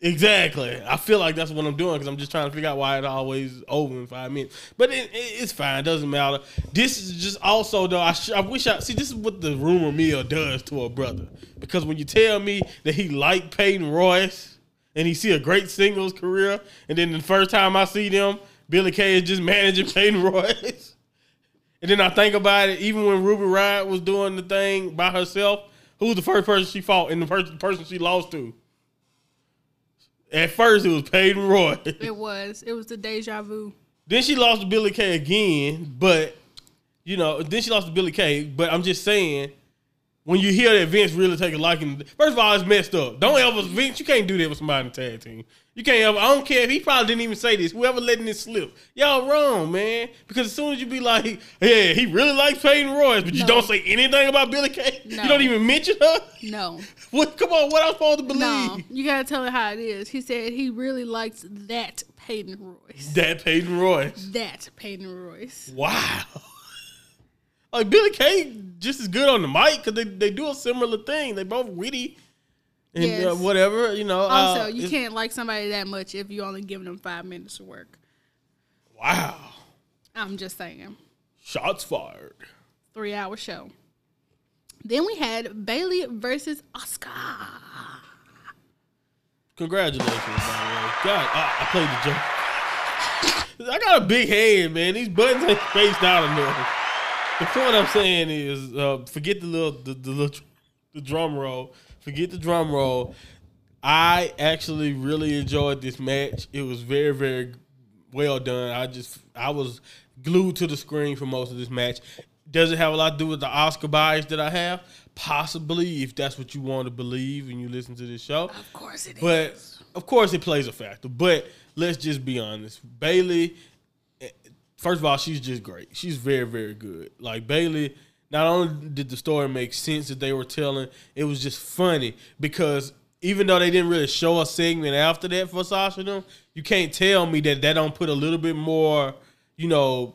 Exactly. I feel like that's what I'm doing because I'm just trying to figure out why it always over in five minutes. But it, it, it's fine. It doesn't matter. This is just also though. I, sh- I wish I see. This is what the rumor mill does to a brother because when you tell me that he liked Peyton Royce and he see a great singles career, and then the first time I see them, Billie Kay is just managing Peyton Royce. And then I think about it, even when Ruby Riott was doing the thing by herself, who was the first person she fought and the first person she lost to? At first, it was Peyton Roy. It was. It was the deja vu. then she lost to Billie Kay again, but you know, then she lost to Billie Kay. But I'm just saying, when you hear that Vince really take a liking, first of all, it's messed up. Don't ever Vince, you can't do that with somebody in the tag team. You can't ever. I don't care if he probably didn't even say this. Whoever letting this slip, y'all wrong, man. Because as soon as you be like, yeah, he really likes Peyton Royce, but you don't say anything about Billie Kay, No. you don't even mention her. No. What? Come on, what I'm supposed to believe? No. You gotta tell it how it is. He said he really likes that Peyton Royce. That Peyton Royce. That Peyton Royce. Wow. Like Billie Kay just as good on the mic because they, they do a similar thing. They both witty and uh, whatever, you know. Also, uh, you can't like somebody that much if you only giving them five minutes of work. Wow. I'm just saying. Shots fired. Three hour show. Then we had Bayley versus Asuka. Congratulations, by the way. God, I, I played the joke. I got a big hand, man. These buttons ain't spaced out enough. The point I'm saying is, uh, forget the little, the, the little, the drum roll. Forget the drum roll. I actually really enjoyed this match. It was very, very well done. I just, I was glued to the screen for most of this match. Does it have a lot to do with the Asuka bias that I have? Possibly, if that's what you want to believe and you listen to this show. Of course it is. But of course, it plays a factor. But let's just be honest. Bayley, eh, first of all, she's just great. She's very, very good. Like Bayley, not only did the story make sense that they were telling, it was just funny because even though they didn't really show a segment after that for Sasha and them, you can't tell me that that don't put a little bit more, you know,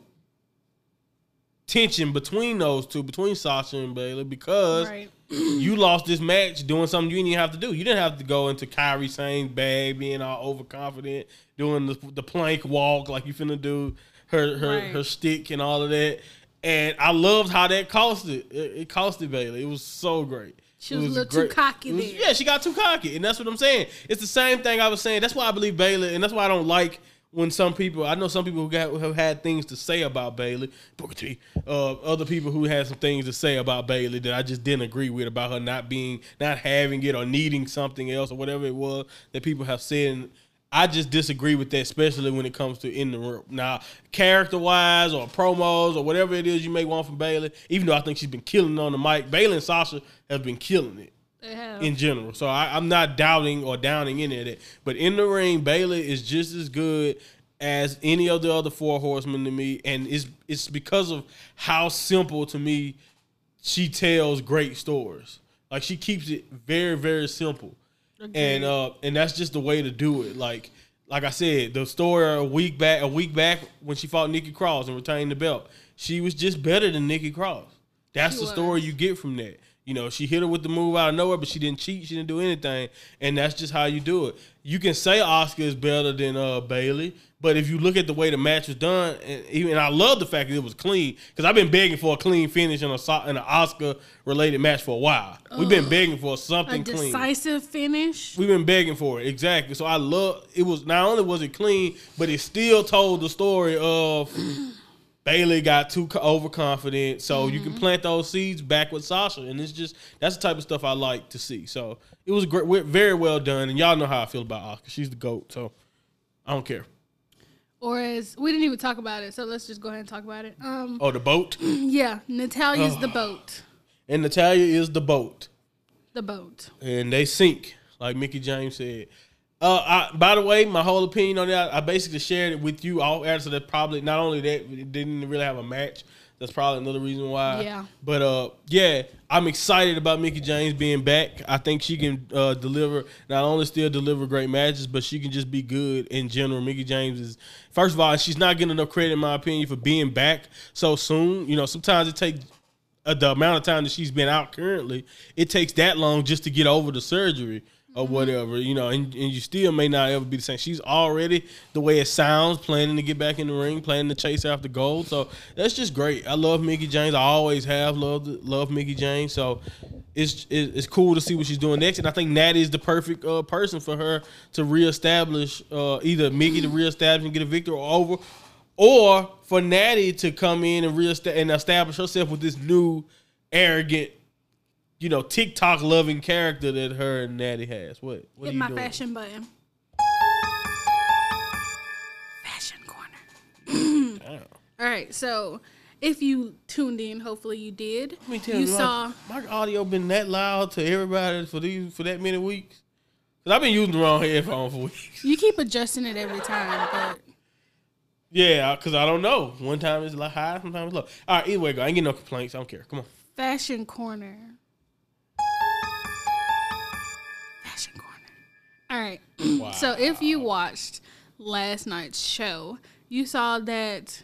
tension between those two, between Sasha and Bayley, because right. you lost this match doing something you didn't even have to do. You didn't have to go into Kairi Sane bag, being all overconfident, doing the, the plank walk like you finna do, her her Right. her stick and all of that. And I loved how that costed. It, it costed Bayley. It was so great. She It was a little too cocky was- there. Yeah, she got too cocky, and that's what I'm saying. It's the same thing I was saying. That's why I believe Bayley, and that's why I don't like when some people. I know some people who got have had things to say about Bayley, Booker T. Uh, other people who had some things to say about Bayley that I just didn't agree with about her not being, not having it, or needing something else, or whatever it was that people have said. I just disagree with that, especially when it comes to in the room. Now, character wise, or promos, or whatever it is you may want from Bayley, even though I think she's been killing on the mic, Bayley and Sasha have been killing it in general. So I, I'm not doubting or downing any of that. But in the ring, Bayley is just as good as any of the other four horsemen to me, and it's it's because of how simple to me she tells great stories. Like she keeps it very very simple, and uh and that's just the way to do it. Like like I said, the story a week back a week back when she fought Nikki Cross and retained the belt, she was just better than Nikki Cross. That's She the was. story you get from that. You know, she hit her with the move out of nowhere, but she didn't cheat. She didn't do anything, and that's just how you do it. You can say Asuka is better than uh, Bayley, but if you look at the way the match was done, and even and I love the fact that it was clean because I've been begging for a clean finish in a in an Asuka related match for a while. We've been begging for something clean. decisive finish. We've been begging for it exactly. So I love it. Was not only was it clean, but it still told the story of Bayley got too overconfident. So you can mm-hmm. plant those seeds back with Sasha, and it's just that's the type of stuff I like to see. So it was great, very well done, and y'all know how I feel about Asuka. She's the goat, so I don't care. Or as we didn't even talk about it, so let's just go ahead and talk about it. Um, Oh, the boat, yeah, Natalya's the boat. and Natalya is the boat. The boat. and they sink, like Mickie James said. Uh, I, by the way, my whole opinion on that, I basically shared it with you all so that probably not only that it didn't really have a match. That's probably another reason why. Yeah. But uh, yeah, I'm excited about Mickie James being back. I think she can uh, deliver not only still deliver great matches, but she can just be good in general. Mickie James is first of all, she's not getting enough credit in my opinion for being back so soon. You know, sometimes it takes uh, the amount of time that she's been out currently. It takes that long just to get over the surgery or whatever, you know, and, and you still may not ever be the same. She's already the way it sounds, planning to get back in the ring, planning to chase after gold. So that's just great. I love Mickie James. I always have loved love Mickie James. So it's it's cool to see what she's doing next. And I think Natty is the perfect uh, person for her to reestablish uh, either Mickie to reestablish and get a victory over, or for Natty to come in and reesta- and establish herself with this new arrogant you know, TikTok loving character that her and Natty has. What? What are Hit you my doing? fashion button. Fashion corner. Damn. All right, so if you tuned in, hopefully you did. Let me tell you you, saw. my, my audio been that loud to everybody for these for that many weeks. Cause I've been using the wrong headphone for weeks. You keep adjusting it every time, but Yeah, cause I don't know. One time it's like high, sometimes it's low. All right, either way, go. I ain't getting no complaints. I don't care. Come on. fashion corner. All right. So if you watched last night's show, you saw that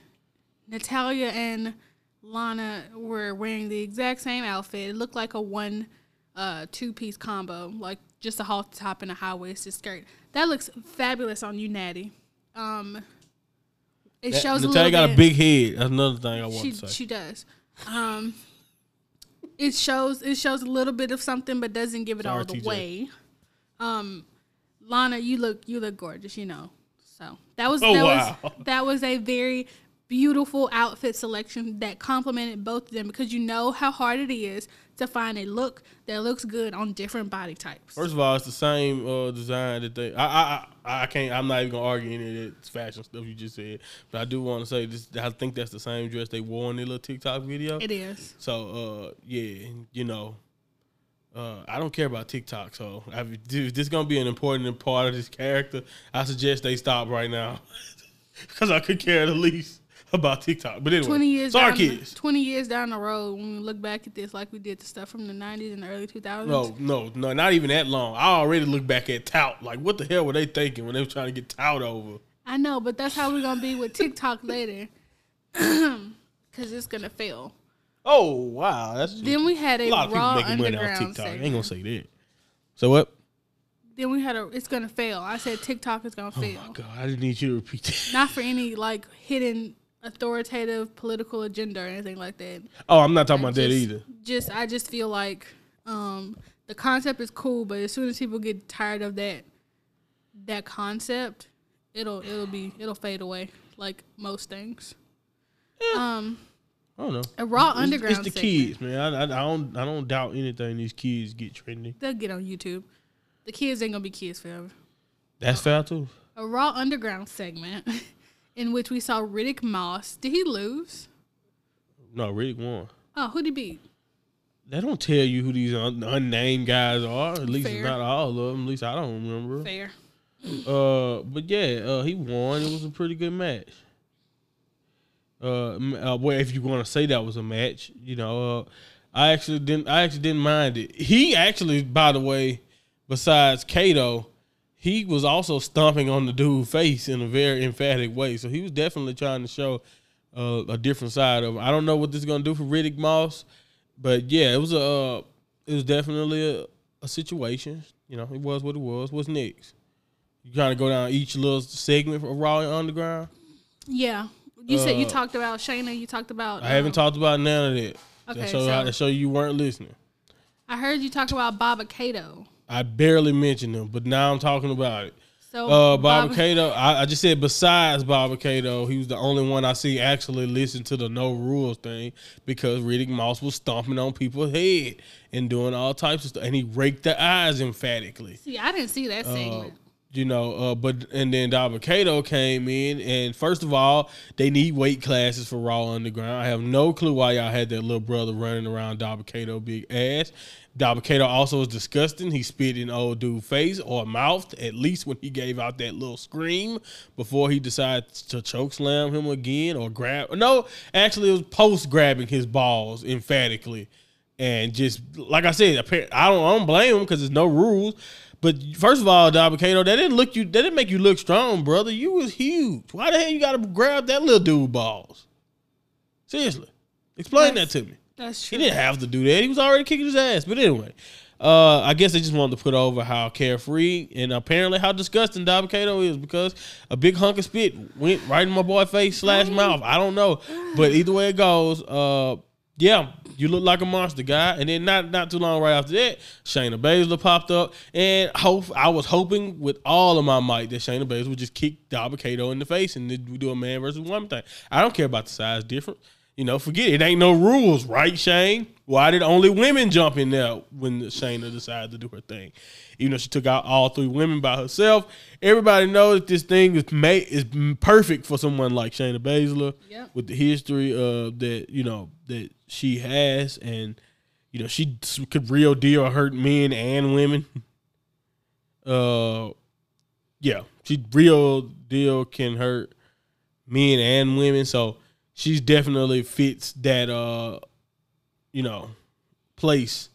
Natalya and Lana were wearing the exact same outfit. It looked like a one uh two piece combo, like just a halter top and a high waisted skirt. That looks fabulous on you, Natty. Um it That- shows a Natalya little got bit, a big head. That's another thing I want she to say. she does. Um, it shows it shows a little bit of something, but doesn't give it Sorry, all the TJ. way. Um, Lana, you look you look gorgeous, you know. So that was Oh, that wow. was that was a very beautiful outfit selection that complemented both of them because you know how hard it is to find a look that looks good on different body types. First of all, it's the same uh, design that they. I, I I I can't. I'm not even gonna argue any of that fashion stuff you just said. But I do want to say this. I think that's the same dress they wore in the little TikTok video. It is. So uh yeah, you know, uh I don't care about TikTok. So I, if this is gonna be an important part of this character, I suggest they stop right now because I could care the least about TikTok. But anyway, Twenty years sorry down, kids. Twenty years down the road, when we look back at this, like we did the stuff from the '90s and the early 2000s. No, no, no, not even that long. I already look back at tout. Like, what the hell were they thinking when they were trying to get tout over? I know, but that's how we're gonna be with TikTok later, because it's gonna fail. Oh wow, that's Then we had a, a lot of people making money on TikTok. I ain't gonna say that. So what? Then we had a. It's gonna fail. I said TikTok is gonna fail. Oh my god, I didn't need you to repeat that. Not for any like hidden authoritative political agenda or anything like that. Oh, I'm not talking I about that either. Just I just feel like um, the concept is cool, but as soon as people get tired of that that concept, it'll it'll be it'll fade away like most things. Um, I don't know. a raw It's- underground. It's the segment. kids, man. I, I, I don't I don't doubt anything these kids get trendy. They'll get on YouTube. The kids ain't gonna be kids forever. That's fair too. A raw underground segment in which we saw Riddick Moss. Did he lose? No, Riddick won. Oh, who did he beat? They don't tell you who these un- unnamed guys are. At least Fair. it's not all of them. At least I don't remember. Fair. Uh, but yeah, uh, he won. It was a pretty good match. Uh, uh well, if you want to say that was a match, you know, uh, I actually didn't. I actually didn't mind it. He actually, by the way, besides Kato, he was also stomping on the dude's face in a very emphatic way. So he was definitely trying to show uh, a different side of him. I don't know what this is gonna do for Riddick Moss, but yeah, it was a. Uh, it was definitely a, a situation. You know, it was what it was. What's next? You kind of go down each little segment of Raw Underground. Yeah. You said you Uh, talked about Shayna. You talked about. I haven't um, talked about none of that. Okay, that show, so- that show you weren't listening. I heard you talk about Dabba-Kato. I barely mentioned them, but now I'm talking about it. So Uh, Baba- Cato, I, I just said besides Dabba-Kato, he was the only one I see actually listen to the no rules thing because Riddick Moss was stomping on people's head and doing all types of stuff, and he raked the eyes emphatically. See, I didn't see that segment. You know, uh, but and then Dabba-Kato came in, and first of all, they need weight classes for Raw Underground. I have no clue why y'all had that little brother running around Dabba-Kato big ass. Dabba-Kato also is disgusting. He spit in old dude face or mouth, at least when he gave out that little scream before he decided to choke slam him again or grab. No, actually, it was post grabbing his balls emphatically, and just like I said, I don't, I don't blame him because there's no rules. But first of all, Dabba-Kato, that didn't look you. That didn't make you look strong, brother. You was huge. Why the hell you got to grab that little dude balls? Seriously, explain That's- that to me. That's true. He didn't have to do that. He was already kicking his ass. But anyway, uh, I guess they just wanted to put over how carefree and apparently how disgusting Dabba-Kato is because a big hunk of spit went right in my boy face slash mouth. I don't know, but either way it goes, uh, yeah, you look like a monster guy. And then not not too long right after that, Shayna Baszler popped up, and hope I was hoping with all of my might that Shayna Baszler would just kick Dabba-Kato in the face and then we do a man versus woman thing. I don't care about the size difference. You know, forget it. It ain't no rules, right, Shane? Why did only women jump in there when Shayna decided to do her thing? Even though she took out all three women by herself, everybody knows that this thing is made is perfect for someone like Shayna Baszler Yep. with the history of that you know that she has, and you know she could real deal hurt men and women. Uh, yeah, she real deal can hurt men and women. So she's definitely fits that uh, you know, place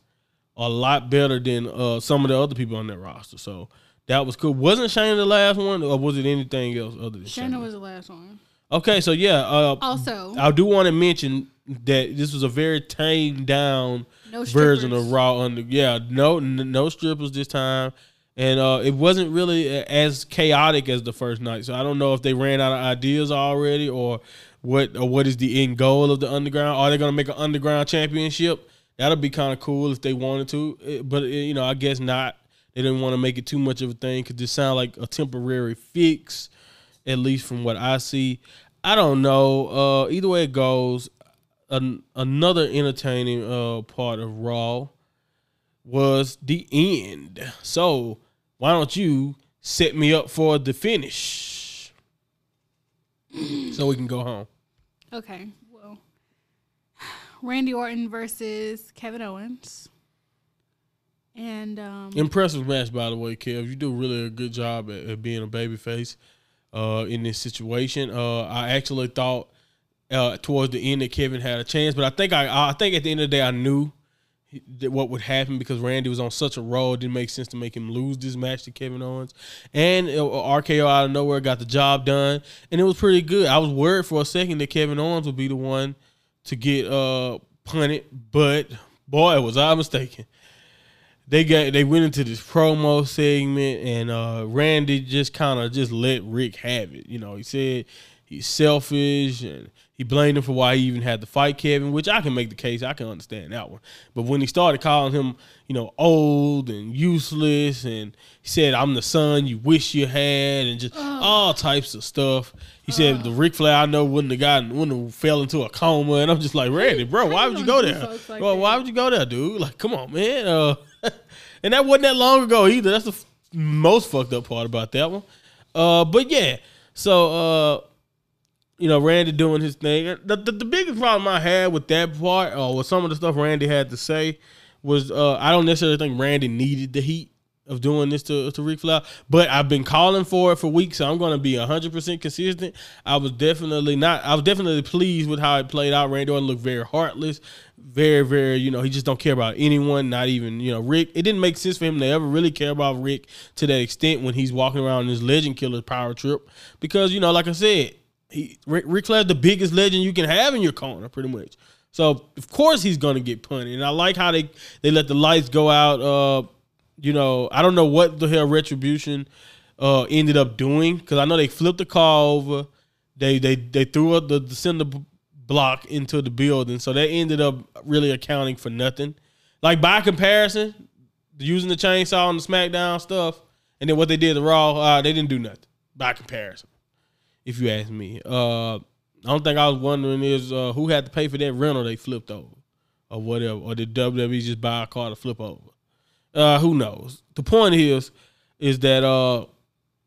a lot better than uh some of the other people on that roster. So that was cool. Wasn't Shayna the last one, or was it anything else other than Shayna? Shayna was the last one. Okay, so yeah, uh, Also, I do want to mention that this was a very tamed down no version of Raw under. Yeah, no, no strippers this time, and uh, it wasn't really as chaotic as the first night. So I don't know if they ran out of ideas already, or what, or what is the end goal of the underground? Are they going to make an underground championship? That'll be kind of cool if they wanted to, but you know, I guess not. They didn't want to make it too much of a thing because this sound like a temporary fix at least from what I see. I don't know. Uh, either way it goes, an, another entertaining uh, part of Raw was the end. So why don't you set me up for the finish so we can go home? Okay, well, Randy Orton versus Kevin Owens, and um, Impressive match, by the way, Kev. You do really a good job at, at being a babyface uh, in this situation. Uh, I actually thought uh, towards the end that Kevin had a chance, but I think I I think at the end of the day I knew that what would happen because Randy was on such a roll. It didn't make sense to make him lose this match to Kevin Owens, and uh, RKO out of nowhere got the job done, and it was pretty good. I was worried for a second that Kevin Owens would be the one to get uh, punted, but boy, was I mistaken they got they went into this promo segment and uh Randy just kind of just let Ric have it. You know, he said he's selfish and he blamed him for why he even had to fight Kevin, which I can make the case. I can understand that one. But when he started calling him, you know, old and useless and he said, I'm the son you wish you had and just all types of stuff. He said the Ric Flair I know wouldn't have gotten wouldn't have fell into a coma and I'm just like, Randy, bro, why would you go there? like well, why would you go there, dude? Like, come on, man. Uh, and that wasn't that long ago either. That's the f- most fucked up part about that one. Uh, but yeah, so uh, you know, Randy doing his thing. The, the, the biggest problem I had with that part, or with some of the stuff Randy had to say, was uh, I don't necessarily think Randy needed the heat of doing this to to Ric Flair, but I've been calling for it for weeks, so I'm going to be 100 percent consistent. I was definitely not. I was definitely pleased with how it played out. Randy Orton looked very heartless, very very. You know, he just don't care about anyone, not even you know Ric. It didn't make sense for him to ever really care about Ric to that extent when he's walking around in this Legend Killer power trip, because you know, like I said, he Rick, Ric Flair's the biggest legend you can have in your corner, pretty much. So of course he's gonna get punted, and I like how they they let the lights go out. Uh, you know, I don't know what the hell retribution uh ended up doing because I know they flipped the car over, they they they threw up the, the cinder block into the building, so they ended up really accounting for nothing. Like by comparison, using the chainsaw on the SmackDown stuff, and then what they did the Raw, uh, they didn't do nothing by comparison if you ask me. Uh, the only thing I was wondering is uh, who had to pay for that rental they flipped over, or whatever, or did WWE just buy a car to flip over? Uh, who knows? The point is, is that uh,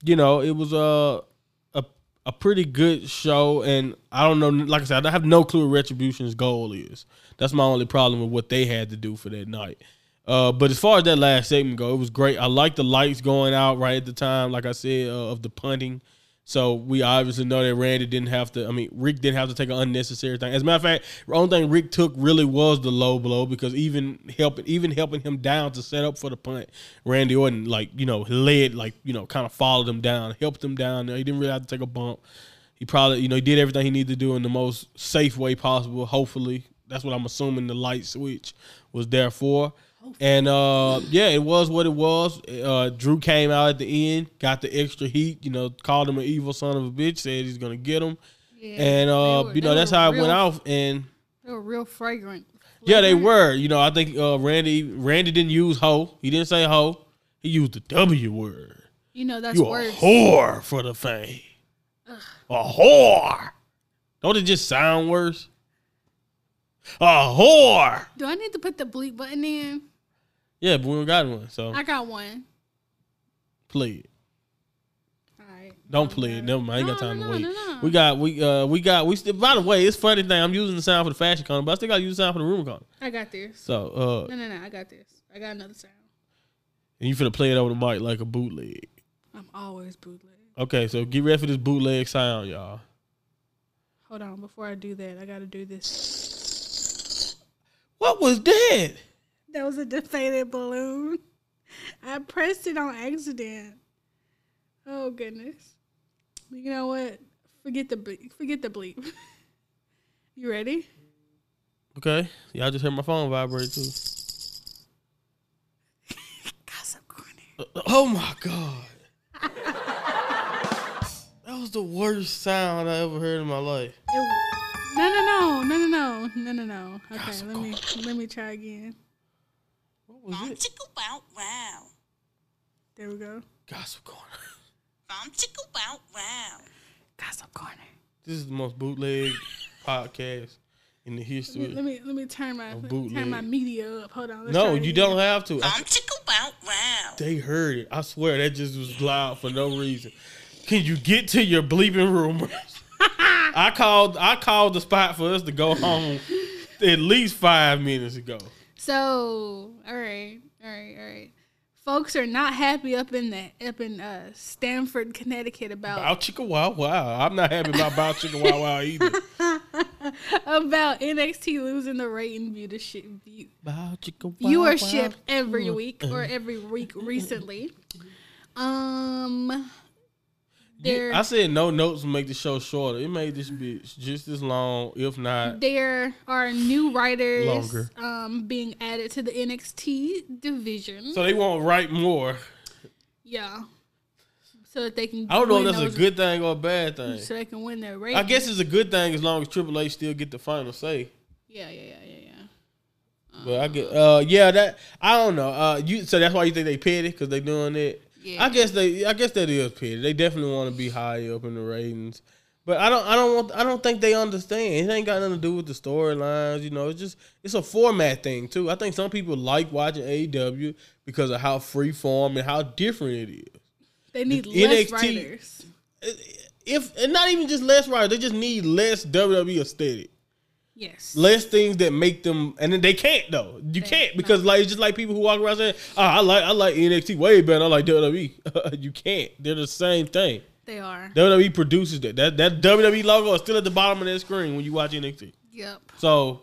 you know, it was a a a pretty good show, and I don't know. Like I said, I have no clue what Retribution's goal is. That's my only problem with what they had to do for that night. Uh, but as far as that last segment go, it was great. I like the lights going out right at the time, like I said, uh, of the punting. So we obviously know that Randy didn't have to. I mean, Ric didn't have to take an unnecessary thing. As a matter of fact, the only thing Ric took really was the low blow because even helping, even helping him down to set up for the punt, Randy Orton like you know led like you know kind of followed him down, helped him down. He didn't really have to take a bump. He probably you know he did everything he needed to do in the most safe way possible. Hopefully, that's what I'm assuming the light switch was there for. And uh, yeah, it was what it was. Uh, Drew came out at the end, got the extra heat. You know, called him an evil son of a bitch. Said he's gonna get him. Yeah, And uh, were- you know that's how it went off. And They were real fragrant. yeah, they were. You know, I think uh, Randy Randy didn't use hoe. He didn't say hoe. He used the W word. You know that's You a worse. whore for the fame. A whore. Don't it just sound worse? A whore. Do I need to put the bleep button in? Yeah, but we don't got one, so I got one. play it. All right. Don't play it. Never mind. I ain't got time no, to wait. no, no. We got we uh we got we still. By the way, it's funny thing. I'm using the sound for the fashion corner, but I still got to use the sound for the rumor corner. I got this. So uh, No, no, no. I got this. I got another sound. and you finna play it over the mic like a bootleg. I'm always bootleg. Okay, so get ready for this bootleg sound, y'all. Hold on. Before I do that, I got to do this. What was that? That was a deflated balloon. I pressed it on accident. Oh goodness. You know what? Forget the bleep. Forget the bleep. you ready? Okay, y'all just heard my phone vibrate too. Gossip corner. Uh, Oh my god, that was the worst sound I ever heard in my life. It- no, no, no, no, no, no, no, no, no. Okay, Gossip let me let me try again. What was Bum it? chicka wow wow. There we go. Gossip corner. Bum chicka wow wow. Gossip corner. This is the most bootleg podcast in the Let me, history. let me let me turn my let me turn my media up. Hold on. No, you again. don't have to. I- Bum chicka wow wow. They heard it. I swear that just was loud for no reason. Can you get to your bleeping room? I called I called the spot for us to go home at least five minutes ago. So, all right, all right, all right. Folks are not happy up in the up in uh, Stamford, Connecticut about Bow chicka wow wow. I'm not happy about Bow chicka wow wow either. about NXT losing the rating viewership view, Bow chicka wow viewership every week or every week recently. Um, I said no notes will make the show shorter. It made this bitch just as long, if not. there are new writers Longer. um being added to the NXT division. So they won't write more. yeah, so that they can. I don't know if that's a good thing or a bad thing. So they can win their rating. I guess it's a good thing as long as Triple H still get the final say. Yeah, yeah, yeah, yeah, yeah. But I get, uh, yeah, that I don't know. Uh, you so that's why you think they petty because they doing it. Yeah. I guess they, I guess that is petty. They definitely want to be high up in the ratings, but I don't, I don't want, I don't think they understand. It ain't got nothing to do with the storylines. You know, it's just it's a format thing too. I think some people like watching AEW because of how free form and how different it is. They need The less NXT writers. If and not even just less writers, they just need less WWE aesthetic. Yes. less things that make them, and then they can't though. You can't because like it's just like people who walk around saying, "Oh, I like I like NXT way better. I like WWE." you can't. They're the same thing. They are. WWE produces that. That that WWE logo is still at the bottom of that screen when you watch NXT. Yep. So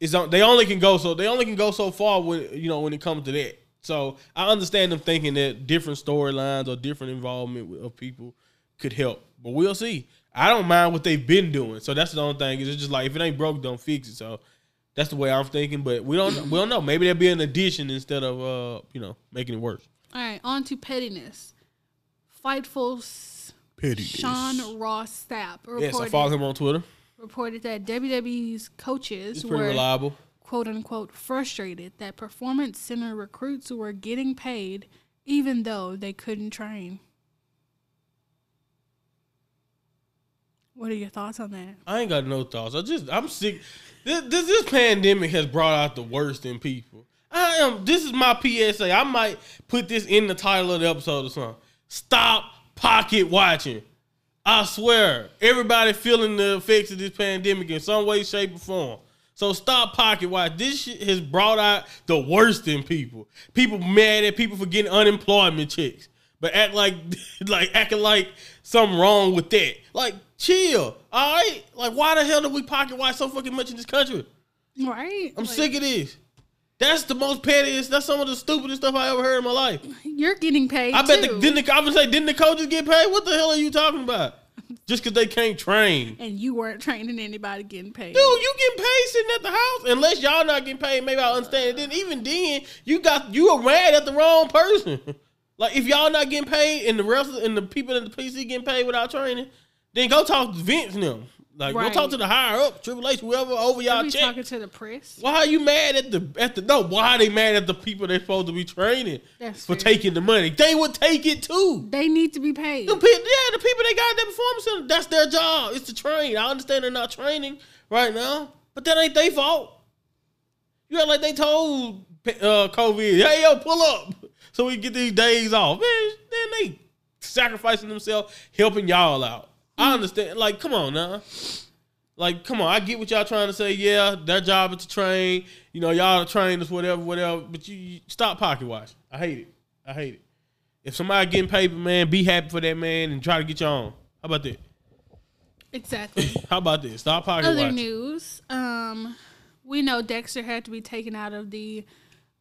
it's on, they only can go so they only can go so far when you know when it comes to that. So I understand them thinking that different storylines or different involvement of people could help, but we'll see. I don't mind what they've been doing. So that's the only thing. Is it's just like if it ain't broke, don't fix it. So that's the way I'm thinking. But we don't we don't know. Maybe there'll be an addition instead of uh you know making it worse. All right. On to pettiness. Fightful's Petty. Sean Ross Sapp Yes, I reported, follow him on Twitter. reported that WWE's coaches He's pretty were reliable. quote unquote frustrated that performance center recruits were getting paid even though they couldn't train. What are your thoughts on that? I ain't got no thoughts. I just I'm sick. This, this this pandemic has brought out the worst in people. I am. This is my PSA. I might put this in the title of the episode or something. Stop pocket watching. I swear, everybody feeling the effects of this pandemic in some way, shape, or form. So stop pocket watch. This shit has brought out the worst in people. People mad at people for getting unemployment checks, but act like like acting like something wrong with that. Like chill, all right. Like why the hell do we pocket watch so fucking much in this country? Right? I'm Like, sick of this. That's the most pettiest. That's some of the stupidest stuff I ever heard in my life. You're getting paid. I bet the, didn't the, I would say didn't the coaches get paid? What the hell are you talking about? Just because they can't train. and you weren't training anybody getting paid. Dude, you getting paid sitting at the house. Unless y'all not getting paid, maybe I understand. It. Then even then, you got you are mad at the wrong person. like if y'all not getting paid and the rest of and the people in the PC getting paid without training, then go talk to Vince and them. Like Right. go talk to the higher up, Triple H, whoever over y'all check. talking to the press? Why are you mad at the at the no? Why are they mad at the people they're supposed to be training That's for fair. taking the money? They would take it too. They need to be paid. The people, yeah, the people they got at their performance center, that's their job. It's to train. I understand they're not training right now, but that ain't their fault. You act like they told uh, COVID, hey yo, pull up so we get these days off. Man, then they sacrificing themselves, helping y'all out. I understand. Like, come on now. Like, come on, I get what y'all trying to say. Yeah, their job is to train. You know, y'all are trainers, whatever, whatever. But you, you stop pocket watch. I hate it. I hate it. If somebody getting paper, man, be happy for that man and try to get you on. How about that? Exactly. How about this? Stop pocket Other watching. news. Um, we know Dexter had to be taken out of the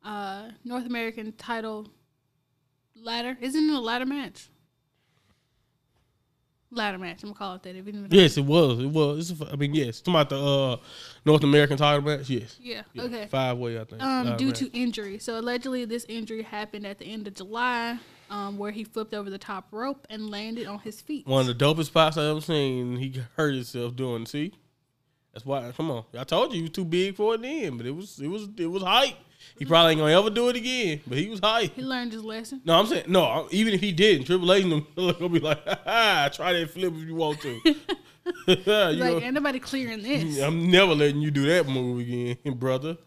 uh, North American title ladder. Isn't it a ladder match? Ladder match. I'm gonna call it that. If you didn't know. Yes, it was. It was. I mean, yes. Talking about the uh, North American title match. Yes. Yeah. Yeah, Okay. Five way, I think. Um, due match. to injury. So allegedly, this injury happened at the end of July, um, where he flipped over the top rope and landed on his feet. one of the dopest spots I ever seen. He hurt himself doing. See, that's why. Come on, I told you he was too big for it then, but it was it was it was hype. He probably ain't gonna ever do it again, but he was hype. He learned his lesson. No, I'm saying no. Even if he didn't, Triple H them gonna be like, ha, ha, try that flip if you want to. You Like, know, ain't nobody clearing this. I'm never letting you do that move again, brother.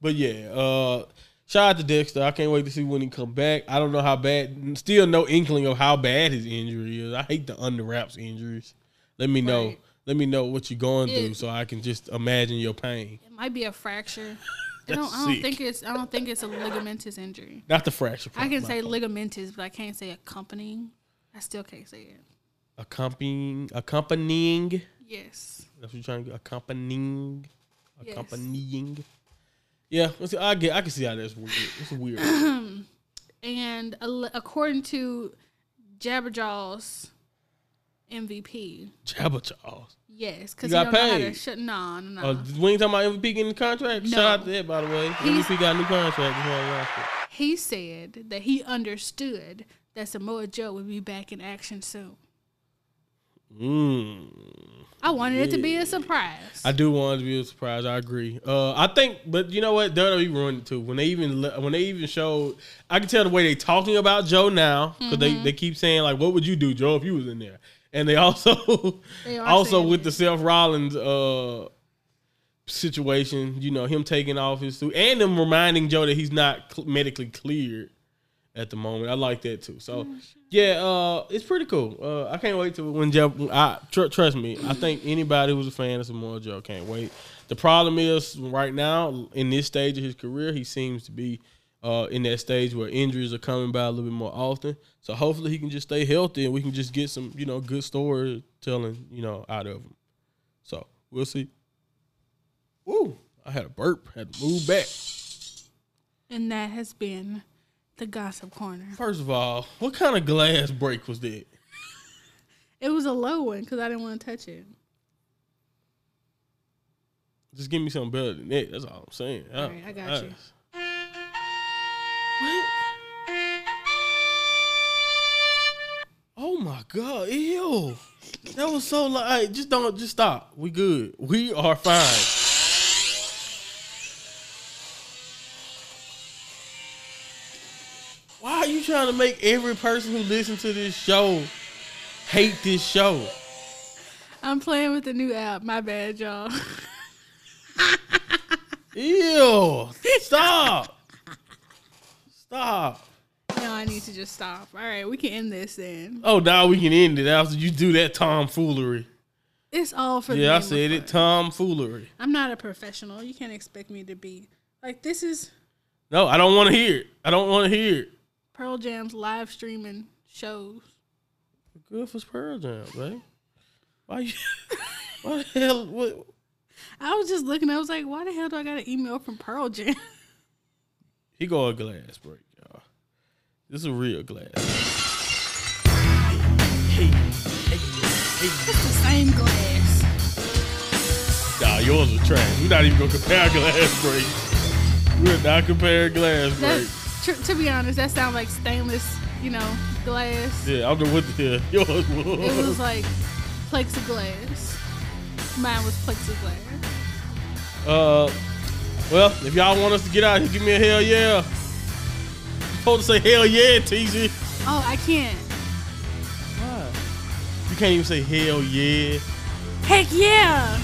But yeah, uh, shout out to Dexter. I can't wait to see when he come back. I don't know how bad. Still no inkling of how bad his injury is. I hate the under wraps injuries. Let me know. Let me know what you're going through, so I can just imagine your pain. It might be a fracture. I don't. I don't think it's. I don't think it's a ligamentous injury. Not the fracture. I can say ligamentous, but I can't say accompanying. I still can't say it. accompanying. Accompanying. Yes. That's what you're trying to get. Accompanying. Yes. Accompanying. Yeah, let's see, I get. I can see how that's weird. It's weird. And according to Jabberjaw's MVP, Jabba Charles. yes, because You he got don't know how paid. No, no, no. Uh, we ain't talking about MVP getting the contract. No. Shout out to that, by the way. He's- MVP got a new contract. That's why I it. he said that he understood that Samoa Joe would be back in action soon. Mm. I wanted it to be a surprise. I do want it to be a surprise. I agree. Uh, I think, but you know what? WWE ruined it too. When they even when they even showed, I can tell the way they talking about Joe now because they, Mm-hmm. they keep saying like, "What would you do, Joe, if you was in there?" And they also They also with that. the Seth Rollins uh situation, you know, him taking off his suit and them reminding Joe that he's not cl- medically cleared at the moment. I like that too. So yeah, uh, it's pretty cool. Uh, I can't wait to when Jeff. I tr- trust me. I think anybody who's a fan of Samoa Joe can't wait. The problem is right now in this stage of his career, he seems to be uh, in that stage where injuries are coming by a little bit more often. So hopefully he can just stay healthy and we can just get some you know good storytelling you know out of him. So we'll see. Woo! I had a burp. Had to move back. and that has been the gossip corner. First of all, what kind of glass break was that? It was a low one because I didn't want to touch it. Just give me something better than that. That's all I'm saying. All right, I got you. What? God! Ew! That was so like. Just don't. Just stop. We good. We are fine. Why are you trying to make every person who listens to this show hate this show? I'm playing with the new app. My bad, y'all. Ew! Stop! Stop! No, I need to just stop. All right, we can end this then. Oh, now we can end it after you do that tomfoolery. It's all for Yeah, I said it, tomfoolery. I'm not a professional. You can't expect me to be like this. Is No, I don't want to hear it. I don't want to hear it. Pearl Jam's live streaming shows. Good for Pearl Jam, babe. Why you? Why the hell? What? I was just looking. I was like, why the hell do I got an email from Pearl Jam? He go a glass break. This is a real glass. It's the same glass. Nah, yours are trash. We're not even gonna compare glass breaks. We're not comparing glass breaks. tr- to be honest, that sounds like stainless, you know, glass. Yeah, I don't know what the hell yours was. It was like plexiglass. Mine was plexiglass. Uh, well, if y'all want us to get out here, give me a hell yeah. Supposed to say hell yeah, TZ. Oh, I can't. Why? You can't even say hell yeah. Heck yeah!